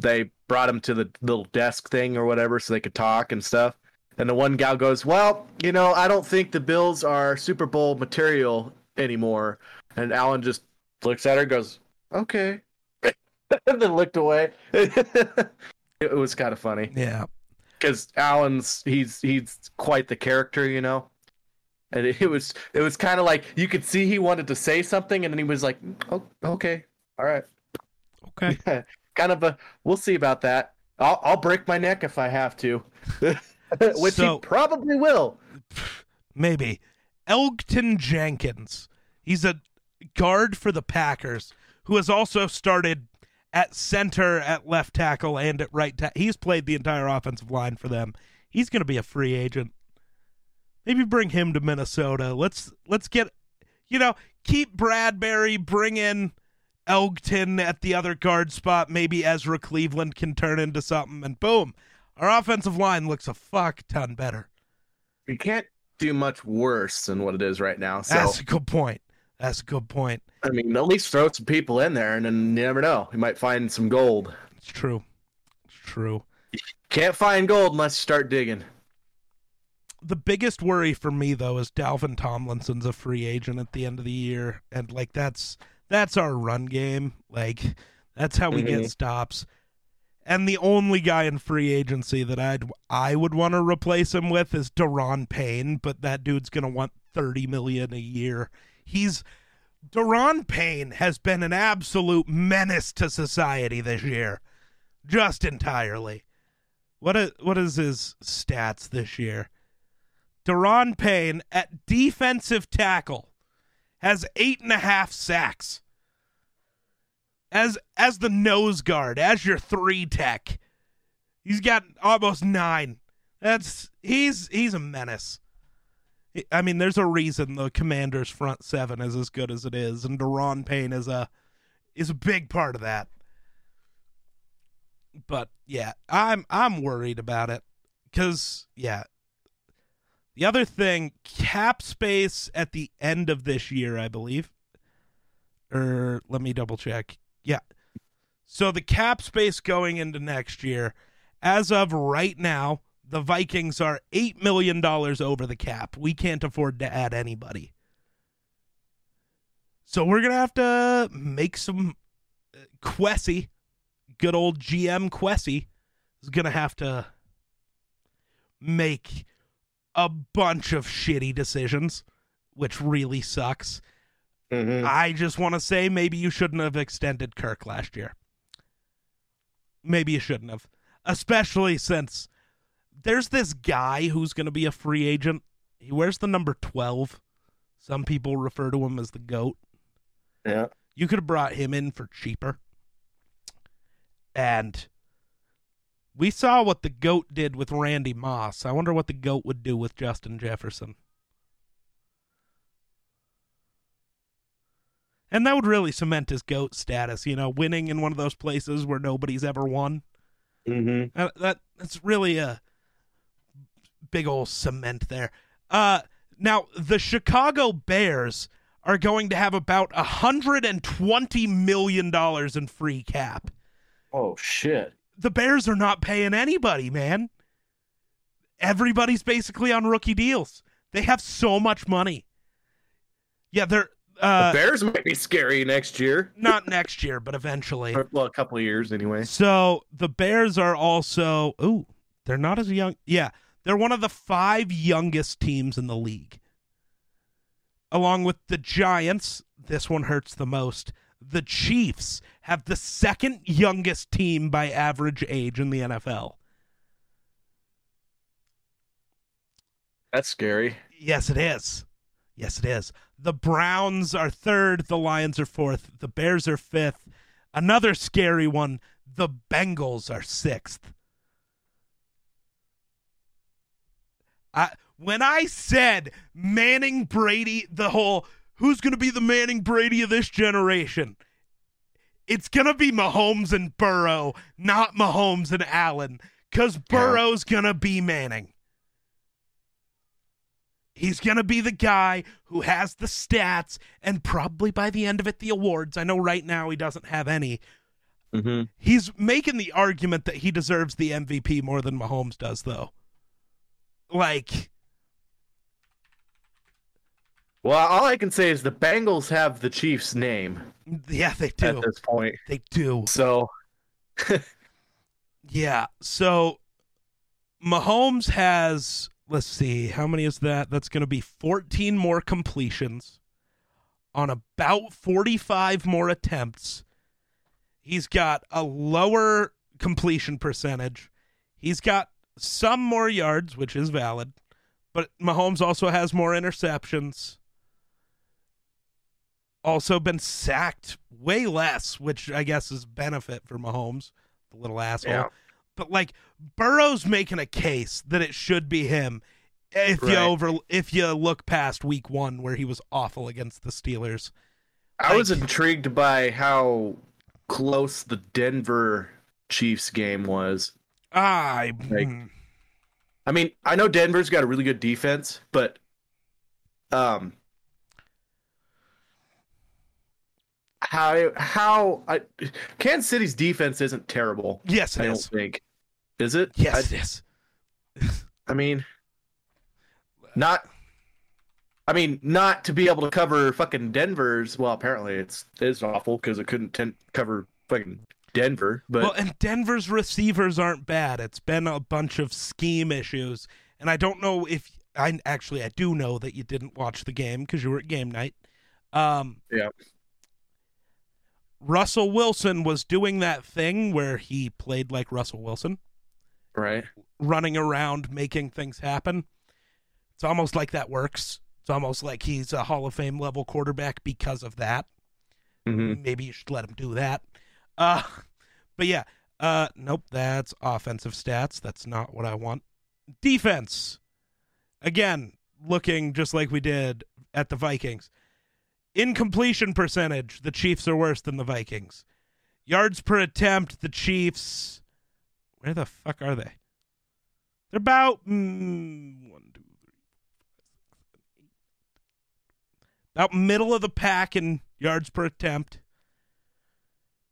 they brought him to the little desk thing or whatever so they could talk and stuff. And the one gal goes, "Well, you know, I don't think the Bills are Super Bowl material anymore." And Allen just looks at her and goes, "Okay." and then looked away. it was kind of funny Yeah. because Allen's he's he's quite the character, you know. And it, was it was kind of like you could see he wanted to say something, and then he was like, "Oh, okay, all right." Okay. kind of a we'll see about that. I'll I'll break my neck if I have to, which So- he probably will. Maybe. Elgton Jenkins. He's a guard for the Packers who has also started at center, at left tackle, and at right tackle. He's played the entire offensive line for them. He's going to be a free agent. Maybe bring him to Minnesota. Let's let's get you know, keep Bradbury, bring in Elgton at the other guard spot. Maybe Ezra Cleveland can turn into something and boom. Our offensive line looks a fuck ton better. You can't do much worse than what it is right now. So That's a good point. That's a good point. I mean, at least throw some people in there, and then you never know. You might find some gold. It's true. It's true. Can't find gold unless you start digging. The biggest worry for me though is Dalvin Tomlinson's a free agent at the end of the year, and like that's that's our run game. Like that's how we get Mhm. stops. And the only guy in free agency that I'd I would want to replace him with is Da'Ron Payne, but that dude's gonna want thirty million a year. He's Da'Ron Payne has been an absolute menace to society this year, just entirely. What is, what is his stats this year? Da'Ron Payne at defensive tackle has eight and a half sacks. As as the nose guard, as your three tech, he's got almost nine. That's he's he's a menace. I mean, there's a reason the Commanders' front seven is as good as it is, and Da'Ron Payne is a is a big part of that. But yeah, I'm I'm worried about it because yeah. The other thing, cap space at the end of this year, I believe. Or let me double check. Yeah. So the cap space going into next year, as of right now, the Vikings are $8 million over the cap. We can't afford to add anybody. So we're going to have to make some. uh, Kwesi, good old GM Kwesi, is going to have to make a bunch of shitty decisions, which really sucks. Mm-hmm. I just want to say maybe you shouldn't have extended Kirk last year. Maybe you shouldn't have. Especially since there's this guy who's going to be a free agent. He wears the number 12. Some people refer to him as the GOAT. Yeah. You could have brought him in for cheaper. And we saw what the GOAT did with Randy Moss. I wonder what the GOAT would do with Justin Jefferson. And that would really cement his GOAT status, you know, winning in one of those places where nobody's ever won. Mm-hmm. Uh, that that's really a big old cement there. Uh, now the Chicago Bears are going to have about a hundred and twenty million dollars in free cap. Oh shit. The Bears are not paying anybody, man. Everybody's basically on rookie deals. They have so much money. Yeah, they're uh, the Bears might be scary next year. not next year, but eventually. Well, a couple of years anyway. So the Bears are also ooh, they're not as young. Yeah, they're one of the five youngest teams in the league. Along with the Giants, this one hurts the most. The Chiefs have the second youngest team by average age in the NFL. That's scary. Yes, it is. Yes, it is. The Browns are third. The Lions are fourth. The Bears are fifth. Another scary one. The Bengals are sixth. I, when I said Manning Brady, the whole who's going to be the Manning Brady of this generation? It's going to be Mahomes and Burrow, not Mahomes and Allen, because Burrow's going to be Manning. He's going to be the guy who has the stats and probably by the end of it, the awards. I know right now he doesn't have any. Mm-hmm. He's making the argument that he deserves the MVP more than Mahomes does, though. Like, Well, all I can say is the Bengals have the Chiefs' name yeah, they do. at this point. They do. So, Yeah. So Mahomes has, let's see, how many is that? That's going to be 14 more completions on about 45 more attempts. He's got a lower completion percentage. He's got some more yards, which is valid, but Mahomes also has more interceptions. Also been sacked way less, which I guess is benefit for Mahomes, the little asshole. Yeah. But like Burrow's making a case that it should be him if you over if you look past week 1 where he was awful against the Steelers. I was intrigued by how close the Denver Chiefs game was. I Like- mm, I mean, I know Denver's got a really good defense, but um how how I, Kansas City's defense isn't terrible. yes I don't is. think. Is it? Yes I, it is. I mean, not. I mean, not to be able to cover fucking Denver's. Well, apparently it's it's awful because it couldn't ten, cover fucking Denver. But well, and Denver's receivers aren't bad. It's been a bunch of scheme issues, and I don't know if I actually I do know that you didn't watch the game because you were at game night. Um, Yeah. Russell Wilson was doing that thing where he played like Russell Wilson, right, running around making things happen. It's almost like that works. It's almost like he's a Hall of Fame level quarterback because of that. hmm Maybe you should let him do that. Uh, but yeah, uh, nope, that's offensive stats. That's not what I want. Defense, again, looking just like we did at the Vikings. Incompletion percentage, the Chiefs are worse than the Vikings. Yards per attempt, the Chiefs. Where the fuck are they? They're about mm, one, two, three, four, five, six, seven, eight. About middle of the pack in yards per attempt.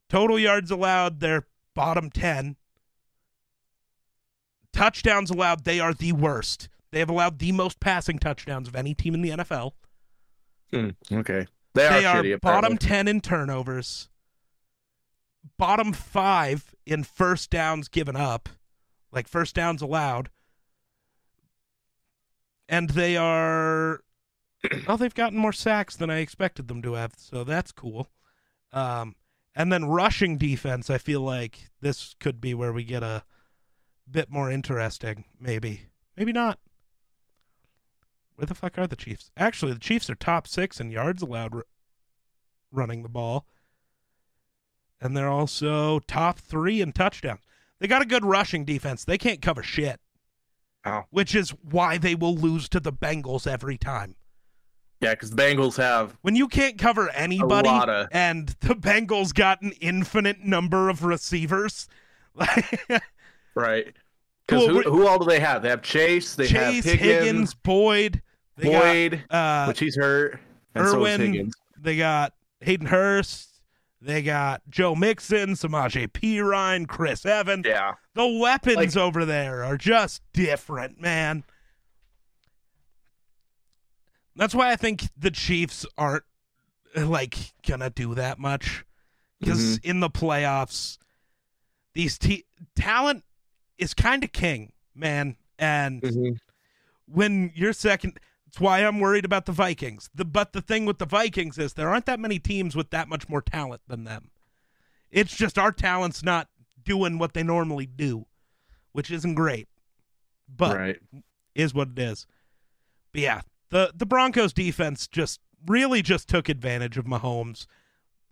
Total yards allowed, they're bottom 10. Touchdowns allowed, they are the worst. They have allowed the most passing touchdowns of any team in the NFL. okay, they are They are shitty. bottom. 10 in turnovers, bottom 5 in first downs given up, like first downs allowed. And they are well, they've gotten more sacks than I expected them to have, so that's cool. Um and then rushing defense, I feel like this could be where we get a bit more interesting, maybe. Maybe not. Where the fuck are the Chiefs? Actually, the Chiefs are top six in yards allowed r- running the ball. And they're also top three in touchdowns. They got a good rushing defense. They can't cover shit. Oh. Which is why they will lose to the Bengals every time. Yeah, because the Bengals have When you can't cover anybody of- and the Bengals got an infinite number of receivers. right. Because Well, who, who all do they have? They have Chase. They Chase, have Higgins, Higgins, Boyd, they got Boyd, uh, which he's hurt, and so Irwin, Higgins. they got Hayden Hurst, they got Joe Mixon, Samaje Perine, Chris Evans. Yeah, The weapons Like- over there are just different, man. That's why I think the Chiefs aren't like gonna do that much because Mm-hmm. in the playoffs, these te- talent is kind of king, man, and Mhm. when you're second that's why I'm worried about the Vikings. The but the thing with the Vikings is there aren't that many teams with that much more talent than them. It's just our talent's not doing what they normally do, which isn't great. But right. is what it is. But yeah, the the Broncos defense just really just took advantage of Mahomes.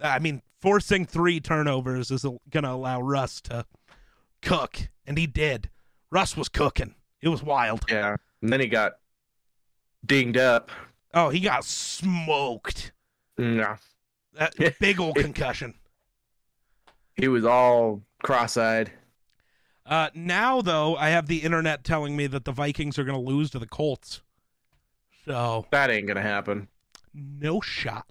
I mean, forcing three turnovers is going to allow Russ to cook, and he did. Russ was cooking. It was wild. Yeah. And then he got dinged up. Oh, he got smoked. Yeah. That big old concussion. He was all cross-eyed. Uh, now, though, I have the internet telling me that the Vikings are going to lose to the Colts. So That ain't gonna happen. no shot.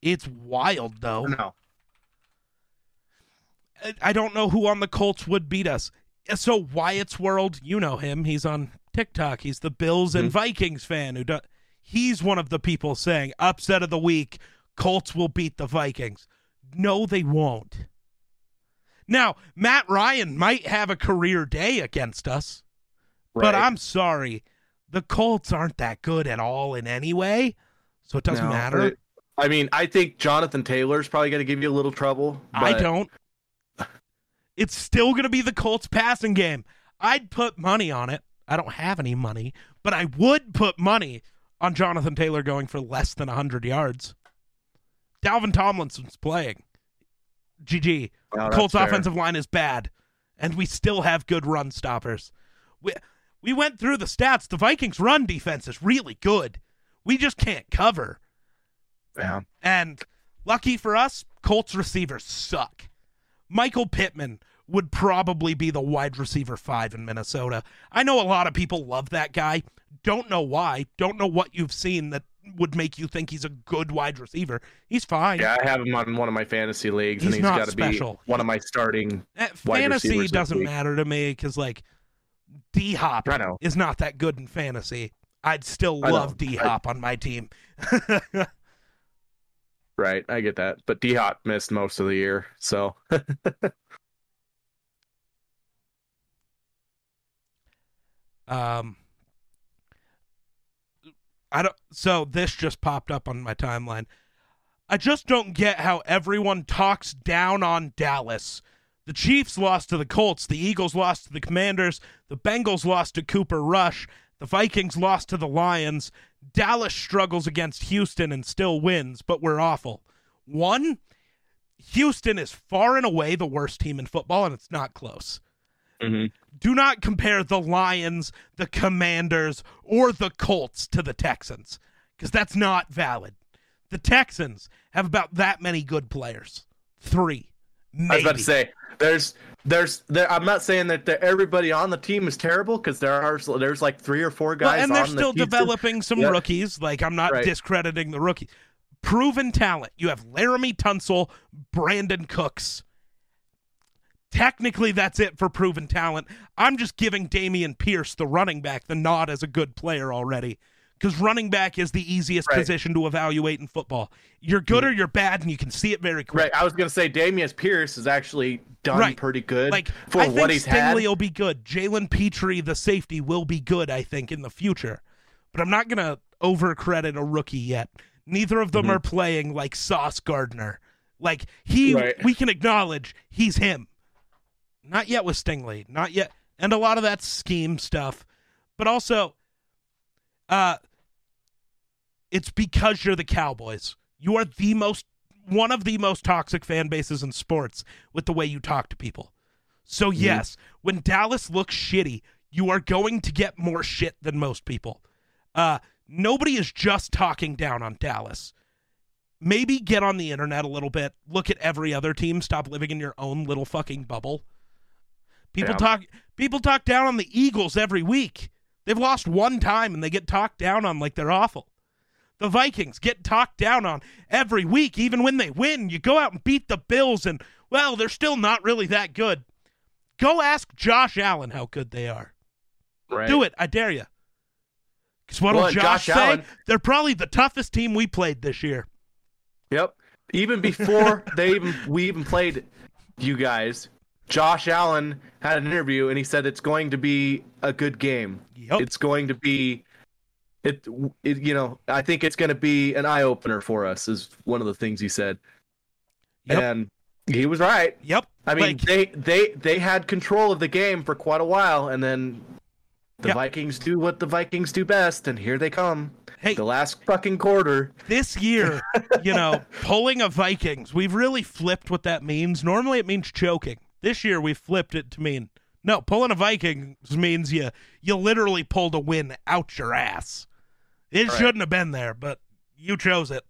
It's wild, though. No. I don't know who on the Colts would beat us. So Wyatt's World, you know him. He's on TikTok. He's the Bills and Mhm. Vikings fan who does. He's one of the people saying upset of the week. Colts will beat the Vikings. No, they won't. Now Matt Ryan might have a career day against us, but I'm sorry, the Colts aren't that good at all in any way. So it doesn't No, matter. it- I mean, I think Jonathan Taylor's probably going to give you a little trouble. I don't. It's still going to be the Colts passing game. I'd put money on it. I don't have any money, but I would put money on Jonathan Taylor going for less than 100 yards. Dalvin Tomlinson's playing. GG. Well, Colts fair. offensive line is bad, and we still have good run stoppers. We, we went through the stats. The Vikings' run defense is really good. We just can't cover. Yeah. And lucky for us, Colts receivers suck. Michael Pittman would probably be the wide receiver five in Minnesota. I know a lot of people love that guy. Don't know why. Don't know what you've seen that would make you think he's a good wide receiver. He's fine. Yeah, I have him on one of my fantasy leagues, He's and he's got to be one of my starting. Eh, wide Fantasy doesn't matter to me because, like, D Hop I is not that good in fantasy. I'd still love D Hop on my team. Right, I get that. But D Hop missed most of the year, so Um, I don't. So this just popped up on my timeline. I just don't get how everyone talks down on Dallas. The Chiefs lost to the Colts. The Eagles lost to the Commanders. The Bengals lost to Cooper Rush. The Vikings lost to the Lions. Dallas struggles against Houston and still wins, but we're awful. One, Houston is far and away the worst team in football, and it's not close Mhm. Do not compare the Lions, the Commanders, or the Colts to the Texans because that's not valid. The Texans have about that many good players. Three. Maybe. I was about to say there's there's there. I'm not saying that everybody on the team is terrible because there are there's like three or four Well, guys and they're still the developing some Yeah. rookies. Like, I'm not Right. discrediting the rookie. Proven talent. You have Laremy Tunsil, Brandin Cooks. Technically, that's it for proven talent. I'm just giving Dameon Pierce, the running back, the nod as a good player already. Because running back is the easiest Right. position to evaluate in football. You're good or you're bad, and you can see it very quick. Right, I was gonna say Dameon Pierce has actually done Right. pretty good Like for I what think he's Stingley had. will be good. Jalen Pitre, the safety, will be good. I think in the future, but I'm not gonna overcredit a rookie yet. Neither of them Mhm. are playing like Sauce Gardner. Like he, Right. we can acknowledge he's him. Not yet with Stingley. Not yet, and a lot of that scheme stuff, but also, uh, it's because you're the Cowboys. You are the most one of the most toxic fan bases in sports with the way you talk to people. So yes, when Dallas looks shitty, you are going to get more shit than most people. Uh nobody is just talking down on Dallas. Maybe get on the internet a little bit, look at every other team, stop living in your own little fucking bubble. People Yeah. talk people talk down on the Eagles every week. They've lost one time and they get talked down on like they're awful. The Vikings get talked down on every week, even when they win. You go out and beat the Bills, and, well, they're still not really that good. Go ask Josh Allen how good they are. Right. Do it. I dare you. Because what Well, will Josh, Josh say? Allen- They're probably the toughest team we played this year. Yep. Even before they even we even played you guys, Josh Allen had an interview and he said it's going to be a good game. Yep. It's going to be it, it you know, I think it's going to be an eye opener for us is one of the things he said. Yep. And he was right. yep. I mean, Like- they they they had control of the game for quite a while and then The Yeah. Vikings do what the Vikings do best, and here they come. Hey, The last fucking quarter. this year, you know, pulling a Vikings, we've really flipped what that means. Normally it means choking. This year we've flipped it to mean no, pulling a Vikings means you you literally pulled a win out your ass. It Right. shouldn't have been there, but you chose it.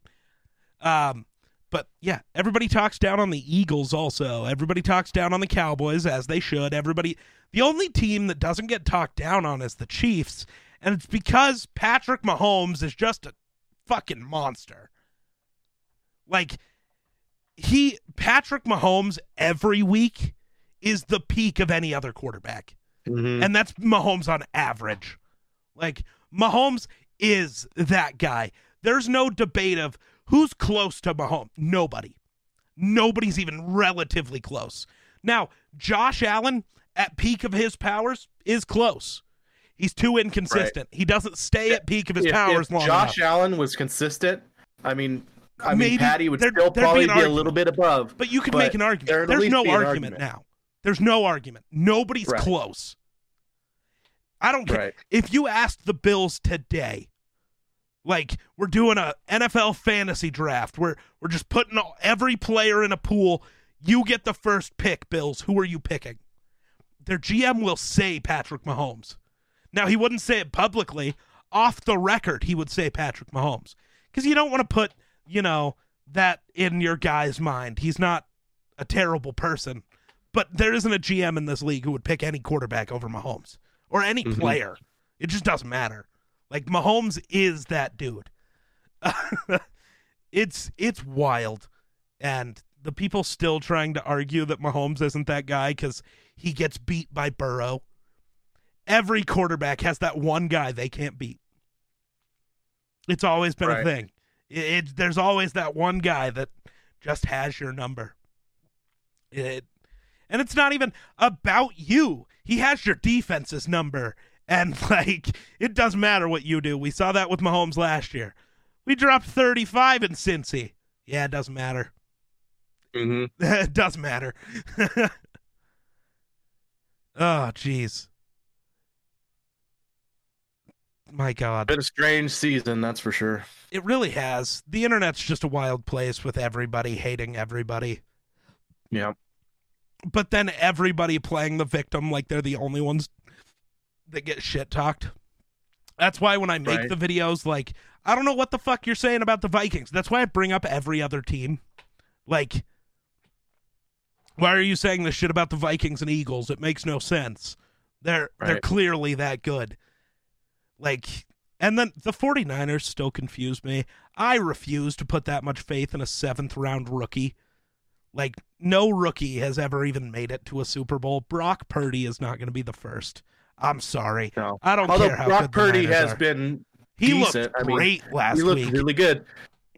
Um but yeah, everybody talks down on the Eagles also. Everybody talks down on the Cowboys as they should. Everybody the only team that doesn't get talked down on is the Chiefs, and it's because Patrick Mahomes is just a fucking monster. Like he Patrick Mahomes every week is the peak of any other quarterback. Mhm. And that's Mahomes on average. Like Mahomes is that guy. There's no debate of who's close to Mahomes. Nobody. Nobody's even relatively close. Now, Josh Allen at peak of his powers is close. He's too inconsistent. He doesn't stay at peak of his If- powers if long Josh enough. Allen was consistent, I mean, I mean, Maybe Patty would there- still there'd be probably be, a little bit above. But you could but make an argument. There's no argument, argument. now. There's no argument. Nobody's Right. close. I don't care. Right. If you asked the Bills today, like we're doing a NFL fantasy draft, we're we're just putting all, every player in a pool. You get the first pick, Bills. Who are you picking? Their GM will say Patrick Mahomes. Now he wouldn't say it publicly. Off the record, he would say Patrick Mahomes because you don't want to put you know that in your guy's mind. He's not a terrible person, but there isn't a GM in this league who would pick any quarterback over Mahomes or any Mhm. player. It just doesn't matter. Like Mahomes is that dude. it's it's wild, and the people still trying to argue that Mahomes isn't that guy because he gets beat by Burrow. Every quarterback has that one guy they can't beat. It's always been a thing. It, it- there's always that one guy that just has your number. It, and it's not even about you. He has your defense's number, and like it doesn't matter what you do. We saw that with Mahomes last year. We dropped 35 in Cincy. Yeah, it doesn't matter. Mm-hmm. it doesn't matter. oh, jeez. My God. Been a strange season, that's for sure. It really has. The internet's just a wild place with everybody hating everybody. Yeah. But then everybody playing the victim like they're the only ones that get shit talked. That's why when I make Right. the videos, like, I don't know what the fuck you're saying about the Vikings. That's why I bring up every other team. Like, why are you saying this shit about the Vikings and Eagles? It makes no sense. They're they're clearly that good. Like and then the 49ers still confuse me. I refuse to put that much faith in a seventh round rookie. Like, no rookie has ever even made it to a Super Bowl. Brock Purdy is not going to be the first. I'm sorry. No. I don't Although care how Brock Purdy has are. been He decent. looked I mean, great last week. he looked week. really good.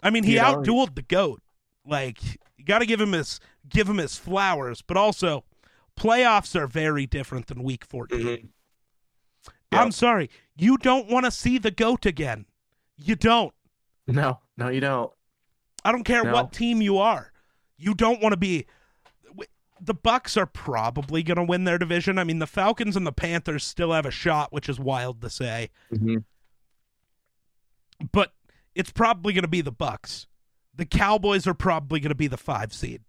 I mean, he you know, outdueled the goat. Like, you got to give him his give him his flowers, but also playoffs are very different than week 14. Mhm. I'm sorry. You don't want to see the goat again. You don't. No, no, you don't. I don't care No. what team you are. You don't want to be the Bucks are probably going to win their division. I mean, the Falcons and the Panthers still have a shot, which is wild to say, Mhm. but it's probably going to be the Bucks. The Cowboys are probably going to be the 5 seed.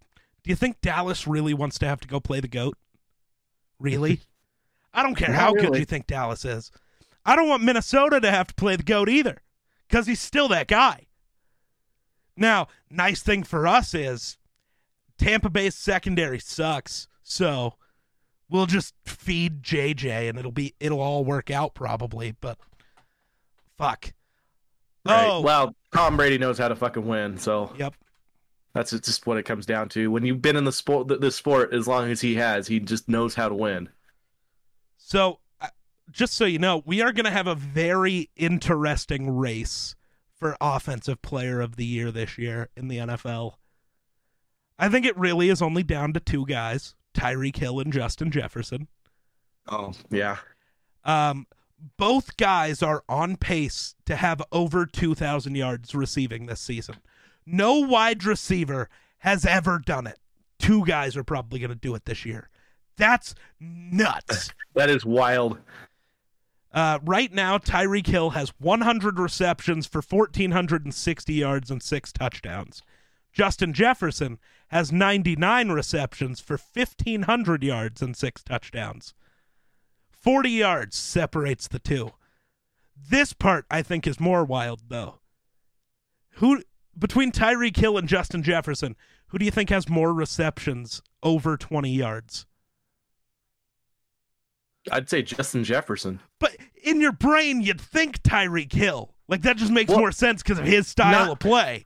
Do you think Dallas really wants to have to go play the goat? Really? I don't care Not how good you think Dallas is. I don't want Minnesota to have to play the goat either cuz he's still that guy. Now, nice thing for us is Tampa Bay's secondary sucks, so we'll just feed JJ and it'll be it'll all work out probably, but fuck. Right. Oh, Well, Tom Brady knows how to fucking win, so yep. that's just what it comes down to. When you've been in the sport, the, sport as long as he has, he just knows how to win. So, just so you know, we are going to have a very interesting race for offensive player of the year this year in the NFL. I think it really is only down to two guys, Tyreek Hill and Justin Jefferson. Oh, yeah. Um, both guys are on pace to have over 2,000 yards receiving this season. No wide receiver has ever done it. Two guys are probably going to do it this year. That's nuts. That is wild. Uh, right now, Tyreek Hill has 100 receptions for 1,460 yards and six touchdowns. Justin Jefferson has 99 receptions for 1,500 yards and six touchdowns. 40 yards separates the two. This part, I think, is more wild, though. Who between Tyreek Hill and Justin Jefferson, who do you think has more receptions over 20 yards? I'd say Justin Jefferson. But in your brain, you'd think Tyreek Hill. Like that just makes Well, more sense because of his style not- of play.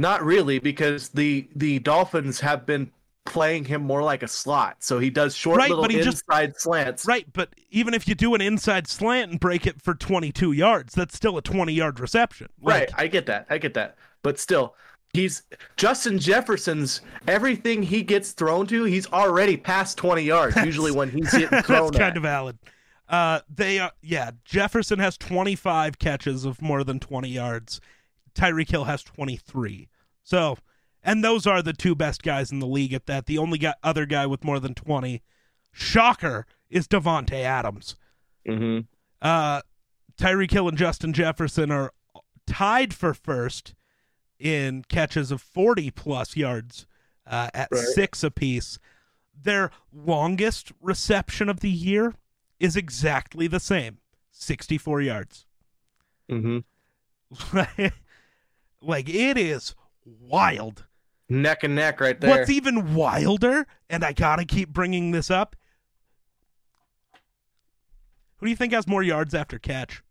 Not really, because the the Dolphins have been playing him more like a slot, so he does short Right, little but he just- inside slants. Right, but even if you do an inside slant and break it for 22 yards, that's still a 20 yard reception. Like, Right, I get that. I get that. But still, he's Justin Jefferson's everything he gets thrown to, he's already past 20 yards usually when he's getting thrown that's kind at. of valid. Uh, they are, yeah. Jefferson has 25 catches of more than 20 yards. Tyreek Hill has 23. So, and those are the two best guys in the league at that. The only guy, other guy with more than 20, shocker, is Davante Adams. Mhm. Uh, Tyreek Hill and Justin Jefferson are tied for first in catches of 40 plus yards uh, at Right. six apiece. Their longest reception of the year is exactly the same 64 yards. Mhm. like, it is wild. Neck and neck right there. What's even wilder, and I gotta keep bringing this up. Who do you think has more yards after catch?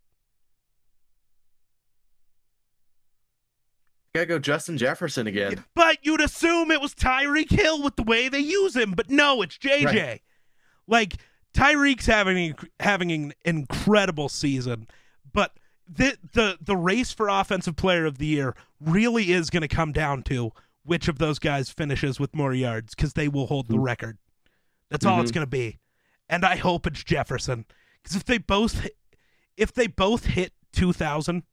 Gotta go Justin Jefferson again. But you'd assume it was Tyreek Hill with the way they use him, but no, it's JJ. Right. Like Tyreek's having having an incredible season, but the the the race for offensive player of the year really is going to come down to which of those guys finishes with more yards because they will hold the record. That's all it's Mhm. going to be, and I hope it's Jefferson because if they both hit, if they both hit two thousand,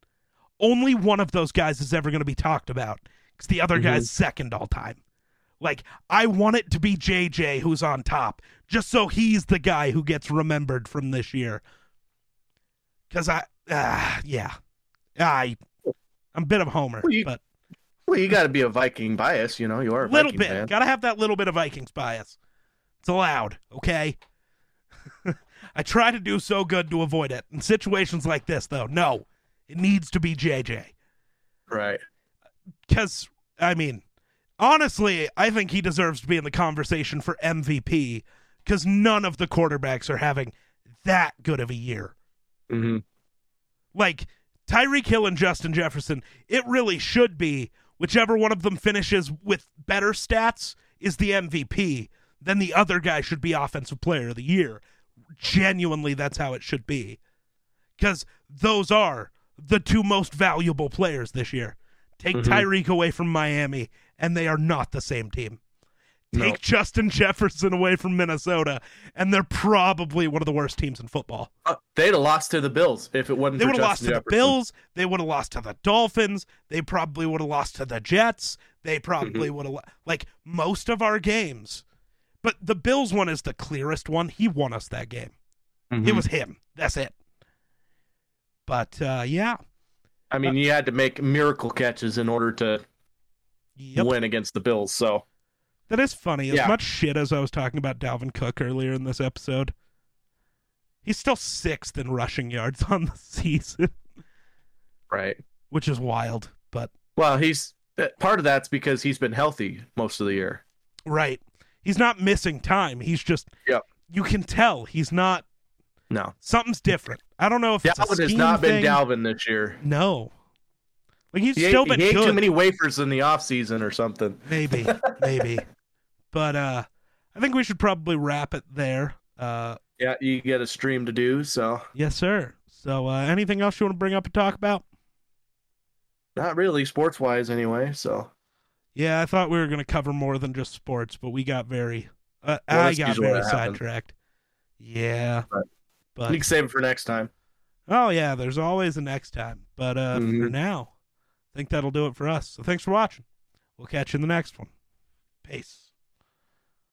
only one of those guys is ever going to be talked about because the other guy's second all time. Like I want it to be JJ who's on top, just so he's the guy who gets remembered from this year. Because I, uh, yeah, I, I'm a bit of a homer, Well, you- but Well, you got to be a Viking bias, you know. You are a little Viking bit. Got to have that little bit of Vikings bias. It's allowed, okay? I try to do so good to avoid it. In situations like this, though, no, it needs to be JJ. Right. Because, I mean, honestly, I think he deserves to be in the conversation for MVP because none of the quarterbacks are having that good of a year. hmm Like Tyreek Hill and Justin Jefferson, it really should be whichever one of them finishes with better stats is the MVP. Then the other guy should be offensive player of the year. Genuinely, that's how it should be. Because those are the two most valuable players this year. Take Mhm. Tyreek away from Miami, and they are not the same team. Take No. Justin Jefferson away from Minnesota, and they're probably one of the worst teams in football. Uh, they'd have lost to the Bills if it wasn't They for would have lost Justin to the Jefferson. Bills. They would have lost to the Dolphins. They probably would have lost to the Jets. They Mm-hmm. probably would have lo- like most of our games. But the Bills one is the clearest one. He won us that game. It Mhm. was him. That's it. But uh, yeah, I mean, you had to make miracle catches in order to yep. win against the Bills. So That is funny. As Yeah. much shit as I was talking about Dalvin Cook earlier in this episode, he's still sixth in rushing yards on the season, right. which is wild. But Well, he's part of that's because he's been healthy most of the year. Right. He's not missing time. He's just Yep. you can tell he's not No, something's different. I don't know if it's a Dalvin has not been. Dalvin this year. No. Like he's He ate, still been he ate good. too many wafers in the off season or something. Maybe. maybe. But uh I think we should probably wrap it there. Uh Yeah, you get a stream to do. So yes, sir. So uh anything else you want to bring up and talk about? not really sports wise anyway. So Yeah, I thought we were going to cover more than just sports, but we got very uh, Well, I got very sidetracked. Yeah. Right. But you can save it for next time. Oh yeah, there's always a next time. But uh for Mhm. now, I think that'll do it for us. So thanks for watching. We'll catch you in the next one. Peace.